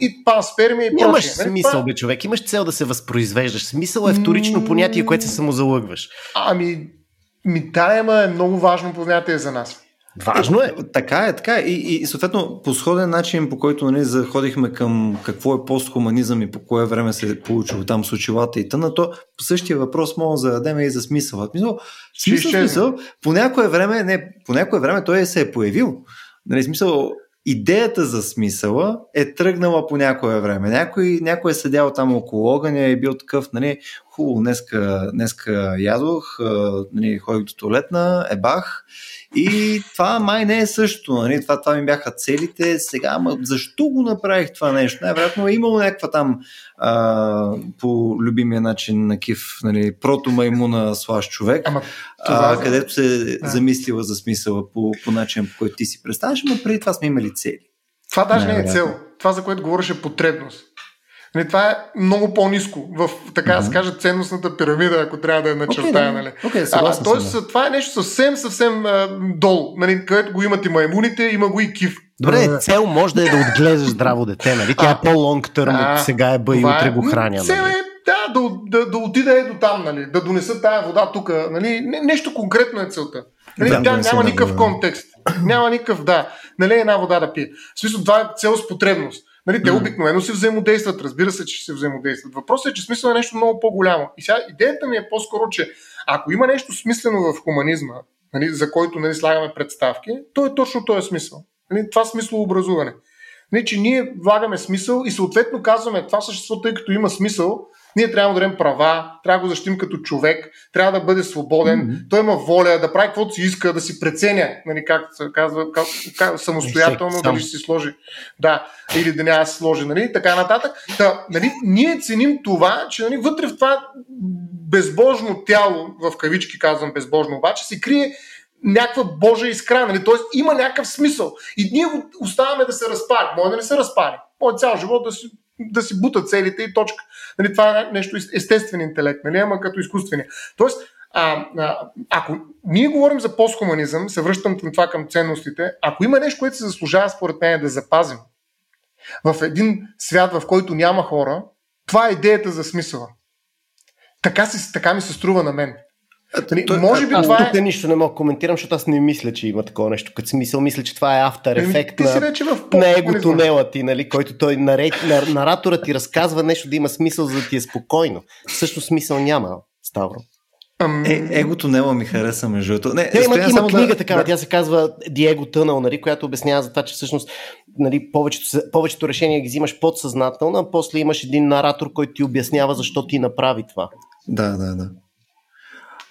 И панспермия и прочее. Имаш нали? смисъл, бе, човек. Имаш цел да се възпроизвеждаш. Смисъл е вторично понятие, което се самозалъгваш. Ами, ми, да, е много важно понятие за нас. Важно е. Така е, така е. И, и съответно, по сходен начин, по който нали, заходихме към какво е постхуманизъм и по кое време се е получило там с очилата и тъна, то по същия въпрос мога да зададем и за смисъл. Смисъл, смисъл, смисъл по някое време, не, по някое време той се е появил. Нали, смисъл, идеята за смисъла е тръгнала по някое време. Някой, някой е седял там около огъня и е бил такъв, нали, хубаво, днеска, днеска ядох, нали, ходих до туалетна, ебах и това май не е също. Нали? Това, това ми бяха целите. Сега, ама защо го направих това нещо? Най-вероятно е имало някаква там а, по любимия начин на Кив, нали, прото маймуна слаш човек, ама, това, а, където се да. замислила за смисъла по, по начин, по който ти си представяш, но преди това сме имали цели. Това даже не е цел. Това, за което говореше е потребност. Нали, това е много по-низко в, така да mm-hmm. се каже, ценностната пирамида, ако трябва да я начертая. Okay, нали. okay, а, тоест, да. това е нещо съвсем, съвсем а, долу, нали, където го имат и маймуните, има го и кив. Добре, цел може да е да отглеждаш здраво дете, нали? Тя е по-лонг търм от сега е бъй утре го храня. Цел нали? е да, да, да, да отида е до там, нали? да донеса тая вода тук. Нали? Не, нещо конкретно е целта. Нали? Да, Тя няма никакъв да, контекст. Няма никакъв, да. Нали една вода да пие. В смисъл, това е цел с потребност. Нали, те обикновено се взаимодействат, разбира се, че се взаимодействат. Въпросът е, че смисъл е нещо много по-голямо. И сега идеята ми е по-скоро, че ако има нещо смислено в хуманизма, нали, за който нали, слагаме представки, то е точно този смисъл. Нали, това смисло образуване. Не, че ние влагаме смисъл и съответно казваме това същество, тъй като има смисъл, ние трябва да дадем права, трябва да го защитим като човек, трябва да бъде свободен, mm-hmm. той има воля да прави каквото си иска, да си преценя, нали, как се казва, как, как, самостоятелно, дали ще си сложи, да, или да няма да си сложи, нали, така нататък. Та, нали, ние ценим това, че нали, вътре в това безбожно тяло, в кавички казвам безбожно, обаче се крие някаква Божа искра, нали? т.е. има някакъв смисъл. И ние оставаме да се разпари. Може да не се разпари. Може цял живот да си, да си бута целите и точка. Нали? Това е нещо естествен интелект, нали? ама като изкуствени. Тоест, а, а, ако ние говорим за постхуманизъм, се връщам към това към ценностите, ако има нещо, което се заслужава според мен да запазим в един свят, в който няма хора, това е идеята за смисъла. Така, си, така ми се струва на мен. Нали, той, може би аз това тук е... нищо не мога да коментирам, защото аз не мисля, че има такова нещо. Като смисъл, мисля, че това е автор ефект на, на его тунела ти, нали, който той наред, нар, наратора ти разказва нещо да има смисъл, за да ти е спокойно. Също смисъл няма, Ставро. Е, его тунела ми хареса между другото. Не, не има, има книга да, такава, да. тя се казва Диего Тънъл, нали, която обяснява за това, че всъщност нали, повечето, повечето решения ги взимаш подсъзнателно, а после имаш един наратор, който ти обяснява защо ти направи това. Да, да, да.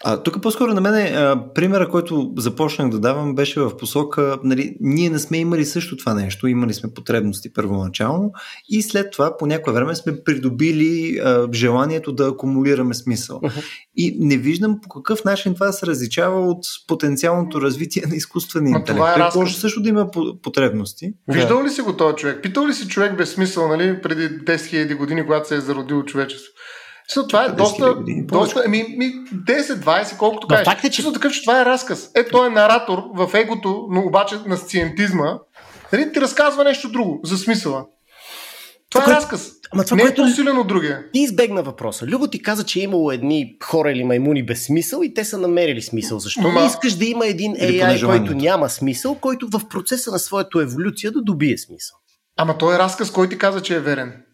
А, тук по-скоро на мен примера, който започнах да давам, беше в посока, нали, ние не сме имали също това нещо, имали сме потребности първоначално и след това по някое време сме придобили а, желанието да акумулираме смисъл. Uh-huh. И не виждам по какъв начин това се различава от потенциалното развитие на изкуствения интелект. Това е Той може също да има потребности. Виждал ли си го този човек? Питал ли си човек без смисъл, нали, преди 10 000 години, когато се е зародило човечество? So, това е доста, доста ми, ми, 10-20, колкото кажеш. Факт е, че... такъв, че това е разказ. Е, той е наратор в егото, но обаче на сциентизма. Нали, ти разказва нещо друго, за смисъла. Това, това е разказ. Ама това, не е по-силен от другия. Ти избегна въпроса. Любо ти каза, че е имало едни хора или маймуни без смисъл и те са намерили смисъл. Защо Ма... не искаш да има един AI, който няма смисъл, който в процеса на своето еволюция да добие смисъл? Ама той е разказ, който ти каза, че е верен.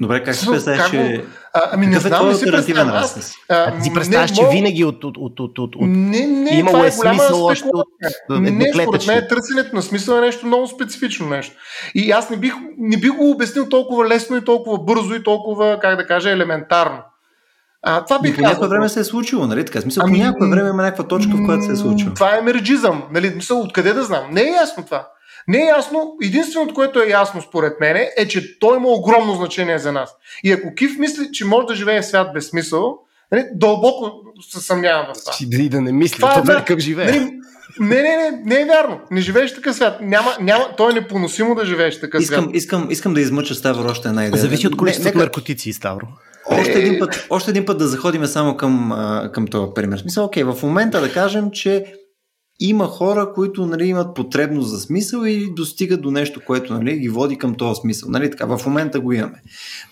Добре, как си представяш, че... А, ами не знам, не си представям. Аз, а, ти представяш, че винаги от, от, от, от, от, не, не, имало това е, е смисъл още от, от Не, според мен търсенето на смисъл е нещо много специфично нещо. И аз не бих, не бих го обяснил толкова лесно и толкова бързо и толкова, как да кажа, елементарно. А, това бих по някакво време се е случило, нали така? Смисъл, ами, по някакво време има някаква точка, в която се е случило. Това е мерджизъм, нали? Мисъл, откъде да знам? Не е ясно това. Не е ясно. Единственото, което е ясно според мен е, че той има огромно значение за нас. И ако Кив мисли, че може да живее в свят без смисъл, нали, дълбоко се съмнявам в това. И да не мисли, това, това е, как живее. Нали, не, не, не, не е вярно. Не живееш в такъв свят. Няма, няма, то е непоносимо да живееш в такъв искам, свят. Искам, искам да измъча Ставро още една идея. Зависи от количеството наркотици, Ставро. Още един, път, още един път да заходим само към, към този пример. Смисъл, окей, в момента да кажем, че има хора, които нали, имат потребност за смисъл и достигат до нещо, което нали, ги води към този смисъл. Нали, така, в момента го имаме.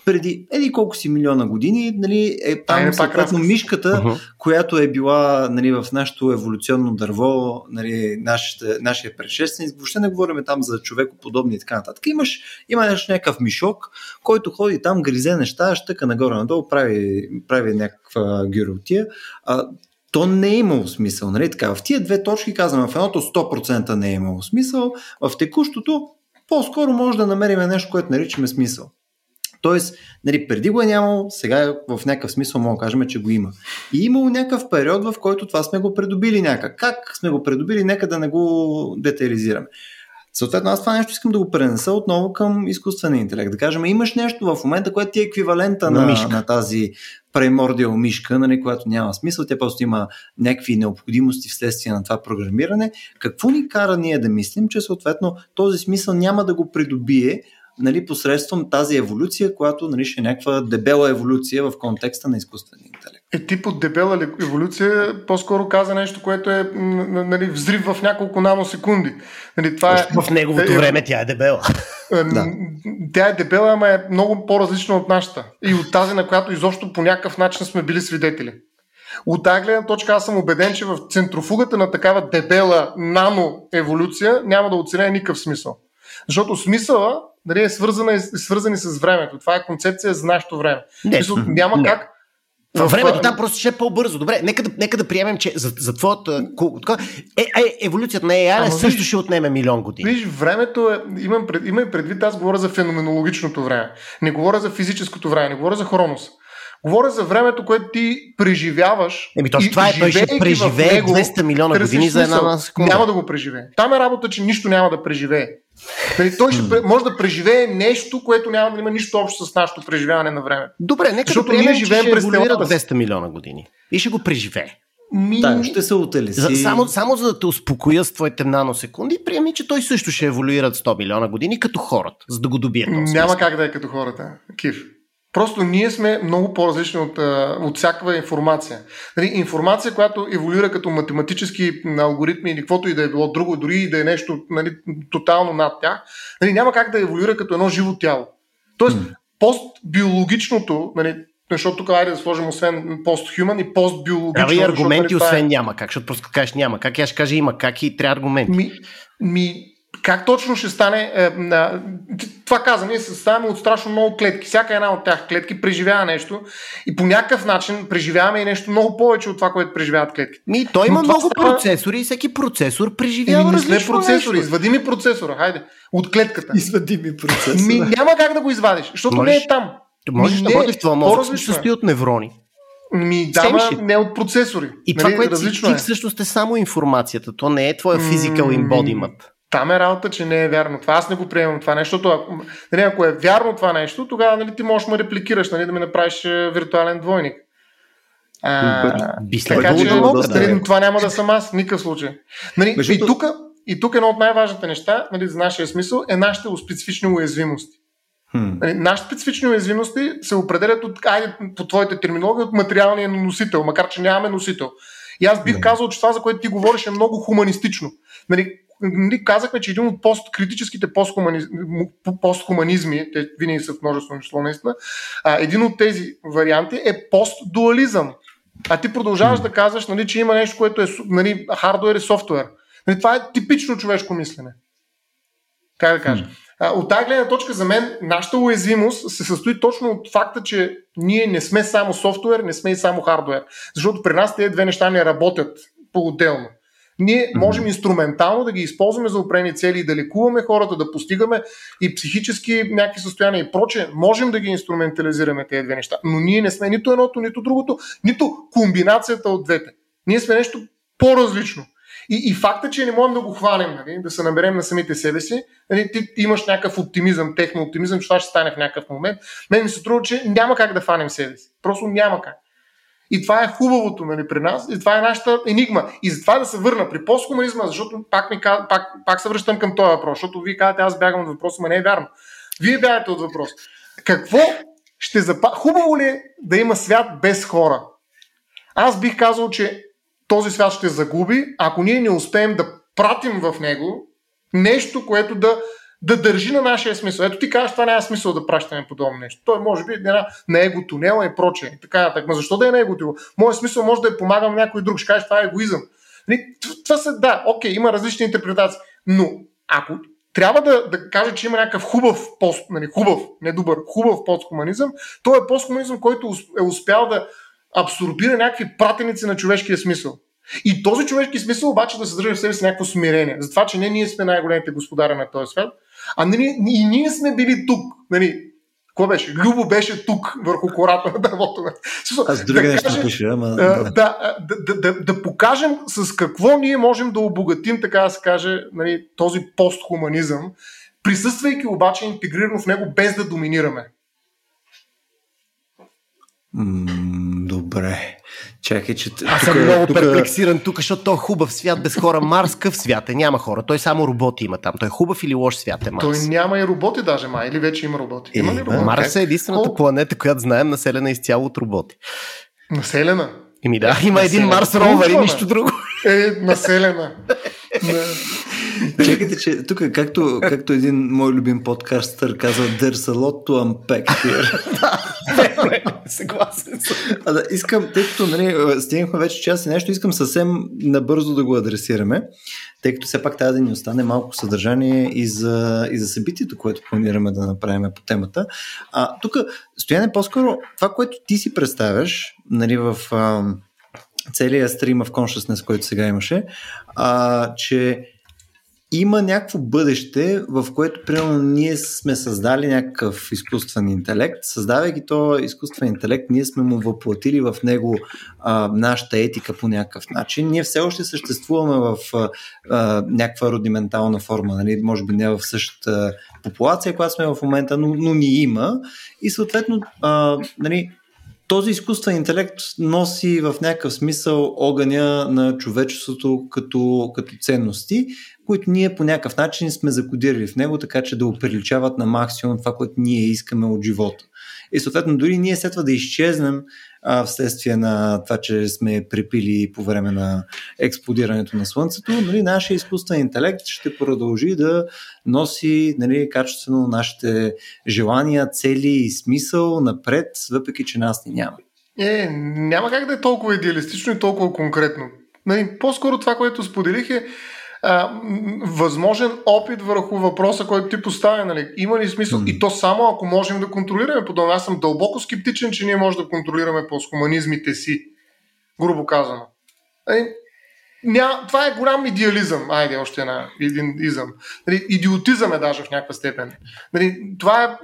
Преди еди колко си милиона години нали, е там съответно мишката, uh-huh. която е била нали, в нашето еволюционно дърво, нали, нашите, нашия предшественик, въобще не говорим там за човекоподобни и така нататък. Имаш, има нещо, някакъв мишок, който ходи там, гризе неща, щъка нагоре-надолу, прави, прави някаква гюротия. То не е имало смисъл. Нали? Така, в тия две точки казваме, в едното 100% не е имало смисъл, в текущото по-скоро може да намерим нещо, което наричаме смисъл. Тоест, нали, преди го е нямало, сега в някакъв смисъл мога да кажем, че го има. И имало някакъв период, в който това сме го придобили някак. Как сме го придобили, нека да не го детализираме. Съответно, аз това нещо искам да го пренеса отново към изкуствения интелект. Да кажем, имаш нещо в момента, което ти е еквивалента на, на, на тази премордиал мишка, нали, която няма смисъл, тя просто има някакви необходимости вследствие на това програмиране. Какво ни кара ние да мислим, че съответно този смисъл няма да го придобие нали, посредством тази еволюция, която нали, ще е някаква дебела еволюция в контекста на изкуствения интелект. Е тип от дебела еволюция, по-скоро каза нещо, което е нали, взрив в няколко наносекунди. Нали, това е, в неговото е, време тя е дебела. Е, да. Тя е дебела, ама е много по-различна от нашата. И от тази, на която изобщо по някакъв начин сме били свидетели. От тази гледна точка аз съм убеден, че в центрофугата на такава дебела нано еволюция няма да оценя никакъв смисъл. Защото смисъла нали, е, свързана, е свързани с времето. Това е концепция за нашето време. Не, Мисъл, няма не. как Във времето там просто ще е по-бързо. Добре, нека да, нека да приемем, че за, за твоята... Е, е, еволюцията на AI също виж, ще отнеме милион години. Виж, времето е... Имам, пред, имам предвид, аз говоря за феноменологичното време. Не говоря за физическото време, не говоря за хронос. Говоря за времето, което ти преживяваш. Еми, точно това е, той ще преживее него, 200 милиона години за една секунда. Няма да го преживее. Там е работа, че нищо няма да преживее. Нали, той ще, може да преживее нещо, което няма да има нищо общо с нашето преживяване на време. Добре, нека Защото да приемем, ние живеем през 200 милиона години и ще го преживее. Ми... Да, ще се утелеси. За, само, само за да те успокоя с твоите наносекунди, приеми, че той също ще еволюира 100 милиона години като хората, за да го добие. Няма как да е като хората, Кив. Просто ние сме много по-различни от, от всякаква информация. Нали, информация, която еволюира като математически алгоритми или каквото и да е било друго, дори и да е нещо нали, тотално над тях, нали, няма как да еволюира като едно живо тяло. Тоест, mm. постбиологичното, нали, защото тук айде да сложим освен постхюман и постбиологично. Трябва и аргументи, защото, нали, освен е... няма как, защото просто кажеш няма как, я ще кажа има как и трябва аргументи. Ми, ми, как точно ще стане? Е, на, това каза, ние се съставяме от страшно много клетки. Всяка една от тях клетки преживява нещо и по някакъв начин преживяваме и нещо много повече от това, което преживяват клетките. Ми, той има много става... процесори и всеки процесор преживява Еми, не сме процесори, нещо. извади ми процесора, хайде, от клетката. Извади ми процесора. Ми, няма как да го извадиш, защото Можеш... не е там. Можеш ми, да бъде в това мозък, се състои от неврони. Ми дава не от процесори. И нали, това, което си ти, е. всъщност е само информацията. То не е твоя physical embodiment. Там е работа, че не е вярно. Това аз не го приемам това нещо. Ако, нали, ако е вярно това нещо, тогава нали, ти можеш да ме репликираш, нали, да ми направиш е, виртуален двойник. А, Би така че да, да, това няма да съм аз в никакъв случай. Нали, и тук и тук едно от най-важните неща нали, за нашия смисъл е нашите специфични уязвимости. Hmm. Нали, нашите специфични уязвимости се определят от, айде, по твоите терминология, от материалния носител, макар че нямаме носител. И аз бих казал, че това, за което ти говориш, е много хуманистично. Нали, нали, казахме, че един от посткритическите постхуманизми, те винаги са в множество число наистина, а, един от тези варианти е постдуализъм. А ти продължаваш да казваш, нали, че има нещо, което е нали, хардуер и софтуер. Нали, това е типично човешко мислене. Как да кажа? От тази гледна точка за мен нашата уязвимост се състои точно от факта, че ние не сме само софтуер, не сме и само хардуер. Защото при нас тези две неща не работят по-отделно. Ние можем инструментално да ги използваме за опрени цели и да лекуваме хората, да постигаме и психически някакви състояния и проче. Можем да ги инструментализираме тези две неща. Но ние не сме нито едното, нито другото, нито комбинацията от двете. Ние сме нещо по-различно. И, и факта, че не можем да го хванем, нали, да се наберем на самите себе си, нали, ти, ти имаш някакъв оптимизъм, техно оптимизъм, че това ще стане в някакъв момент. Мен ми се струва, че няма как да фанем себе си. Просто няма как. И това е хубавото нали, при нас, и това е нашата енигма. И затова да се върна при постхуманизма, защото пак, ми, пак, пак се връщам към този въпрос, защото вие казвате, аз бягам от въпроса, но не е вярно. Вие бягате от въпрос. Какво ще запа... Хубаво ли е да има свят без хора? Аз бих казал, че този свят ще загуби, ако ние не успеем да пратим в него нещо, което да да държи на нашия смисъл. Ето ти кажеш, това няма смисъл да пращаме подобно нещо. Той може би една на его тунела и прочее. И така, так, ма защо да е на его тунела? Моят смисъл може да е помагам някой друг. Ще кажеш, това е егоизъм. Нали, това са, да, окей, има различни интерпретации. Но ако трябва да, да кажа, че има някакъв хубав пост, нали, хубав, не добър, хубав постхуманизъм, то е постхуманизъм, който е успял да абсорбира някакви пратеници на човешкия смисъл. И този човешки смисъл обаче да съдържа в себе си някакво смирение. Затова, че не ние сме най-големите господари на този свят, а нали, и ние сме били тук. Нали, какво беше? Любо беше тук, върху кората на дървото. Аз друга да нещо пиша, ама... Да, да, да, да, да покажем с какво ние можем да обогатим, така да се каже, нали, този постхуманизъм, присъствайки обаче интегрирано в него, без да доминираме. Добре. Чакай, че... Аз съм много тук... перплексиран тук, защото той е хубав свят без хора. Марс къв свят е, няма хора. Той само роботи има там. Той е хубав или лош свят е Марс? Той няма и роботи даже, май. Или вече има роботи. Е, има ли роботи? Марс е единствената О... планета, която знаем населена изцяло от роботи. Населена? Еми да, има населена. един Марс ровър и нищо друго. Е, населена. Чекайте, че тук, както, както един мой любим подкастър казва, there's a lot to unpack here. Съгласен съм. А, да, искам, тъй като нали, стигнахме вече час и нещо, искам съвсем набързо да го адресираме, тъй като все пак трябва да ни остане малко съдържание и за, и за събитието, което планираме да направим по темата. А, тук, Стояне, по-скоро това, което ти си представяш нали, в а, целия стрим в Consciousness, който сега имаше, а, че има някакво бъдеще, в което примерно ние сме създали някакъв изкуствен интелект. Създавайки този изкуствен интелект, ние сме му въплатили в него а, нашата етика по някакъв начин. Ние все още съществуваме в а, а, някаква рудиментална форма, нали? може би не в същата популация, която сме в момента, но, но ни има. И съответно, а, нали, този изкуствен интелект носи в някакъв смисъл огъня на човечеството като, като ценности, които ние по някакъв начин сме закодирали в него, така че да оприличават на максимум това, което ние искаме от живота. И съответно, дори ние следва да изчезнем а, вследствие на това, че сме препили по време на експлодирането на Слънцето, нали, нашия изкуствен интелект ще продължи да носи нали, качествено нашите желания, цели и смисъл напред, въпреки че нас ни няма. Е, няма как да е толкова идеалистично и толкова конкретно. Нали, по-скоро това, което споделих е, а, възможен опит върху въпроса, който ти поставя. Нали? Има ли смисъл? Mm. И то само ако можем да контролираме подобно. Аз съм дълбоко скептичен, че ние можем да контролираме постхуманизмите си. Грубо казано. Нали? Ня, това е голям идеализъм. Айде, още една, един изъм. Нали, идиотизъм е даже в някаква степен. Нали, това е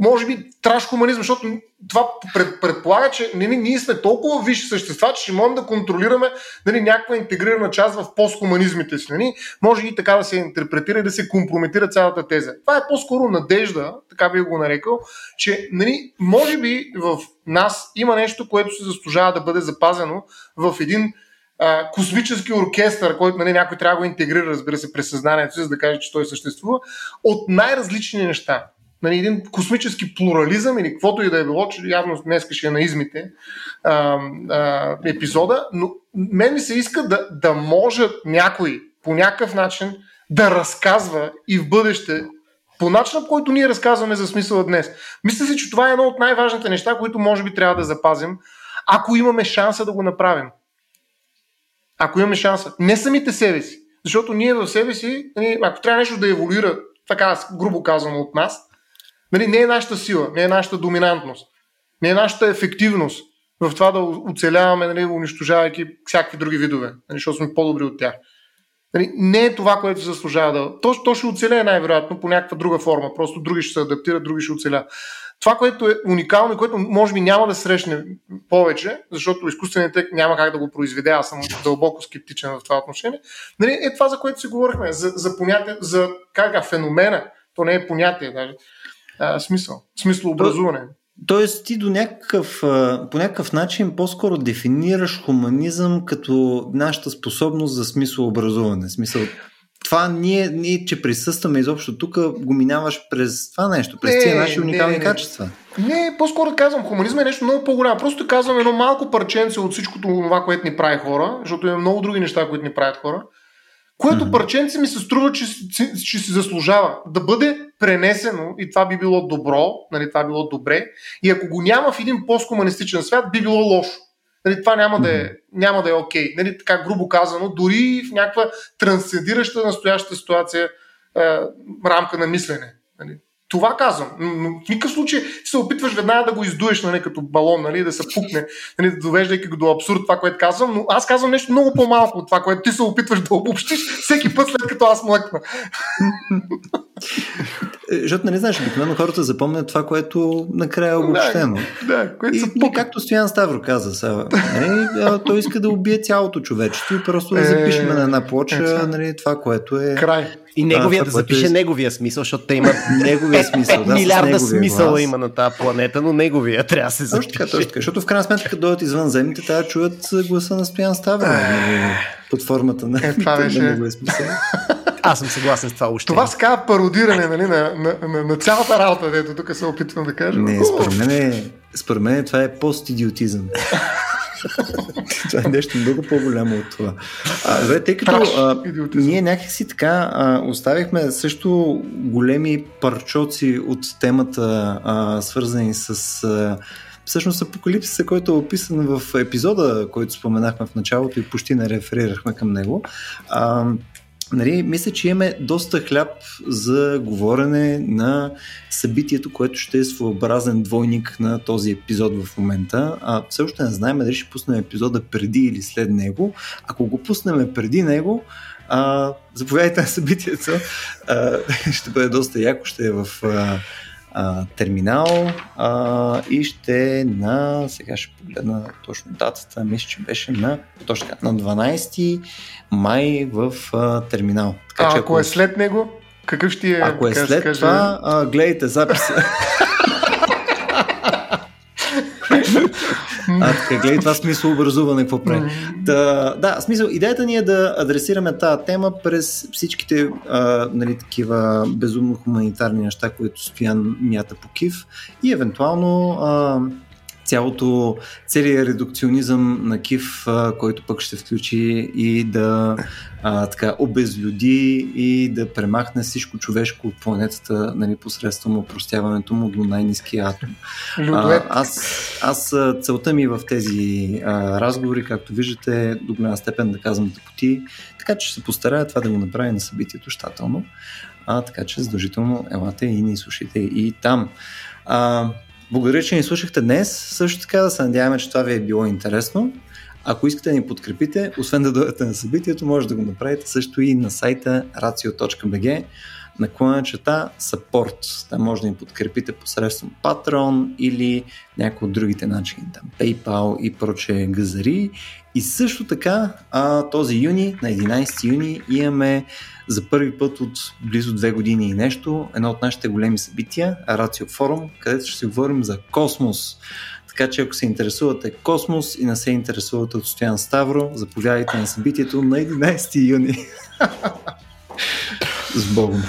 може би траш хуманизъм, защото това пред, предполага, че нали, ние сме толкова висши същества, че ще можем да контролираме нали, някаква интегрирана част в постхуманизмите си. Нали. Може и така да се интерпретира и да се компрометира цялата теза. Това е по-скоро надежда, така би го нарекал, че нали, може би в нас има нещо, което се заслужава да бъде запазено в един а, космически оркестър, който нали, някой трябва да го интегрира, разбира се, през съзнанието си, за да каже, че той съществува, от най-различни неща нали, един космически плурализъм или каквото и да е било, че явно днес ще е на измите а, а, епизода, но мен ми се иска да, да можат някой по някакъв начин да разказва и в бъдеще по начина, по който ние разказваме за смисъла днес. Мисля си, че това е едно от най-важните неща, които може би трябва да запазим, ако имаме шанса да го направим. Ако имаме шанса. Не самите себе си. Защото ние в себе си, нали, ако трябва нещо да еволюира, така грубо казано от нас, Нали, не е нашата сила, не е нашата доминантност, не е нашата ефективност в това да оцеляваме, нали, унищожавайки всякакви други видове, нали, защото сме по-добри от тях. Нали, не е това, което заслужава да. То, то ще оцелее най-вероятно по някаква друга форма. Просто други ще се адаптират, други ще оцелят. Това, което е уникално и което може би няма да срещне повече, защото изкуственият интелект няма как да го произведе, аз съм дълбоко скептичен в това отношение, нали, е това, за което си говорихме, за, за понятие, за как, феномена, то не е понятие даже, а, смисъл, смислообразуване. Тоест ти до някакъв, по някакъв начин по-скоро дефинираш хуманизъм като нашата способност за смислообразуване. Смисъл, това ние, ние, че присъстваме изобщо тук, го минаваш през това нещо, през не, тия наши уникални не, не. качества. Не, по-скоро казвам, хуманизма е нещо много по-голямо. Просто казвам едно малко парченце от всичкото това, което ни прави хора, защото има много други неща, които ни правят хора. Което mm-hmm. парченце ми се струва, че, че, си заслужава да бъде пренесено и това би било добро, нали, това би било добре. И ако го няма в един посткомунистичен свят, би било лошо. Нали, това няма да е, няма да е окей. Okay. Нали, така грубо казано, дори в някаква трансцендираща настояща ситуация е, рамка на мислене. Нали. Това казвам. Но в никакъв случай се опитваш веднага да го издуеш нали, като балон, нали, да се пукне, нали, довеждайки го до абсурд това, което казвам, но аз казвам нещо много по-малко от това, което ти се опитваш да обобщиш всеки път след като аз млъкна. Е, защото, нали знаеш, обикновено хората запомнят това, което накрая е обобщено. Да, да което и, и, както Стоян Ставро каза, сега, нали, той иска да убие цялото човечество и просто да е, запишем на една плоча е, нали, това, което е... Край. И неговия, а, да запише е... неговия смисъл, защото те имат неговия смисъл. Да, милиарда смисъла има на тази планета, но неговия трябва да се запише. Точно така, точно така, защото в крайна сметка, като дойдат извънземните, трябва да чуят гласа на Стоян Ставро нали, под формата на, е, това беше... смисъл. Аз съм съгласен с това още. Това се казва пародиране нали, на, на, на, на цялата работа, дето тук се опитвам да кажа. Не, според мен, е, според мен това е постидиотизъм. това е нещо много по-голямо от това. А, добре, тъй като а, ние някакси така а, оставихме също големи парчоци от темата, а, свързани с а, всъщност апокалипсиса, който е описан в епизода, който споменахме в началото и почти не реферирахме към него. А, нали, мисля, че имаме доста хляб за говорене на събитието, което ще е своеобразен двойник на този епизод в момента. А, все още не знаем дали ще пуснем епизода преди или след него. Ако го пуснем преди него, а, заповядайте на събитието. А, ще бъде доста яко, ще е в а, а, терминал а, и ще на, сега ще погледна точно датата, мисля, че беше на, точно на 12 май в а, терминал. Така, а че, ако, ако е след него, какъв ще е? Ако е след каже... това, а, гледайте записа. А, така, гледай това смисъл образуване, какво прави. Да, да, смисъл, идеята ни е да адресираме тази тема през всичките а, нали, такива безумно хуманитарни неща, които Стоян мята по Кив и евентуално а, цялото, целият редукционизъм на Кив, а, който пък ще включи и да а, така, обезлюди и да премахне всичко човешко от планетата нали, посредством опростяването му до най-низкия атом. А, аз, аз целта ми в тези а, разговори, както виждате, до голяма степен да казвам тъпоти, така че ще се постарая това да го направя на събитието щателно. А, така че задължително елате и ни слушайте и там. А, благодаря, че ни слушахте днес. Също така да се надяваме, че това ви е било интересно. Ако искате да ни подкрепите, освен да дойдете на събитието, може да го направите също и на сайта racio.bg наклона чета support. Там може да ни подкрепите посредством Patreon или някои от другите начини, там PayPal и проче газари. И също така а, този юни, на 11 юни, имаме за първи път от близо две години и нещо едно от нашите големи събития, Рацио Форум, където ще си говорим за космос. Така че ако се интересувате космос и не се интересувате от Стоян Ставро, заповядайте на събитието на 11 юни. С Богом!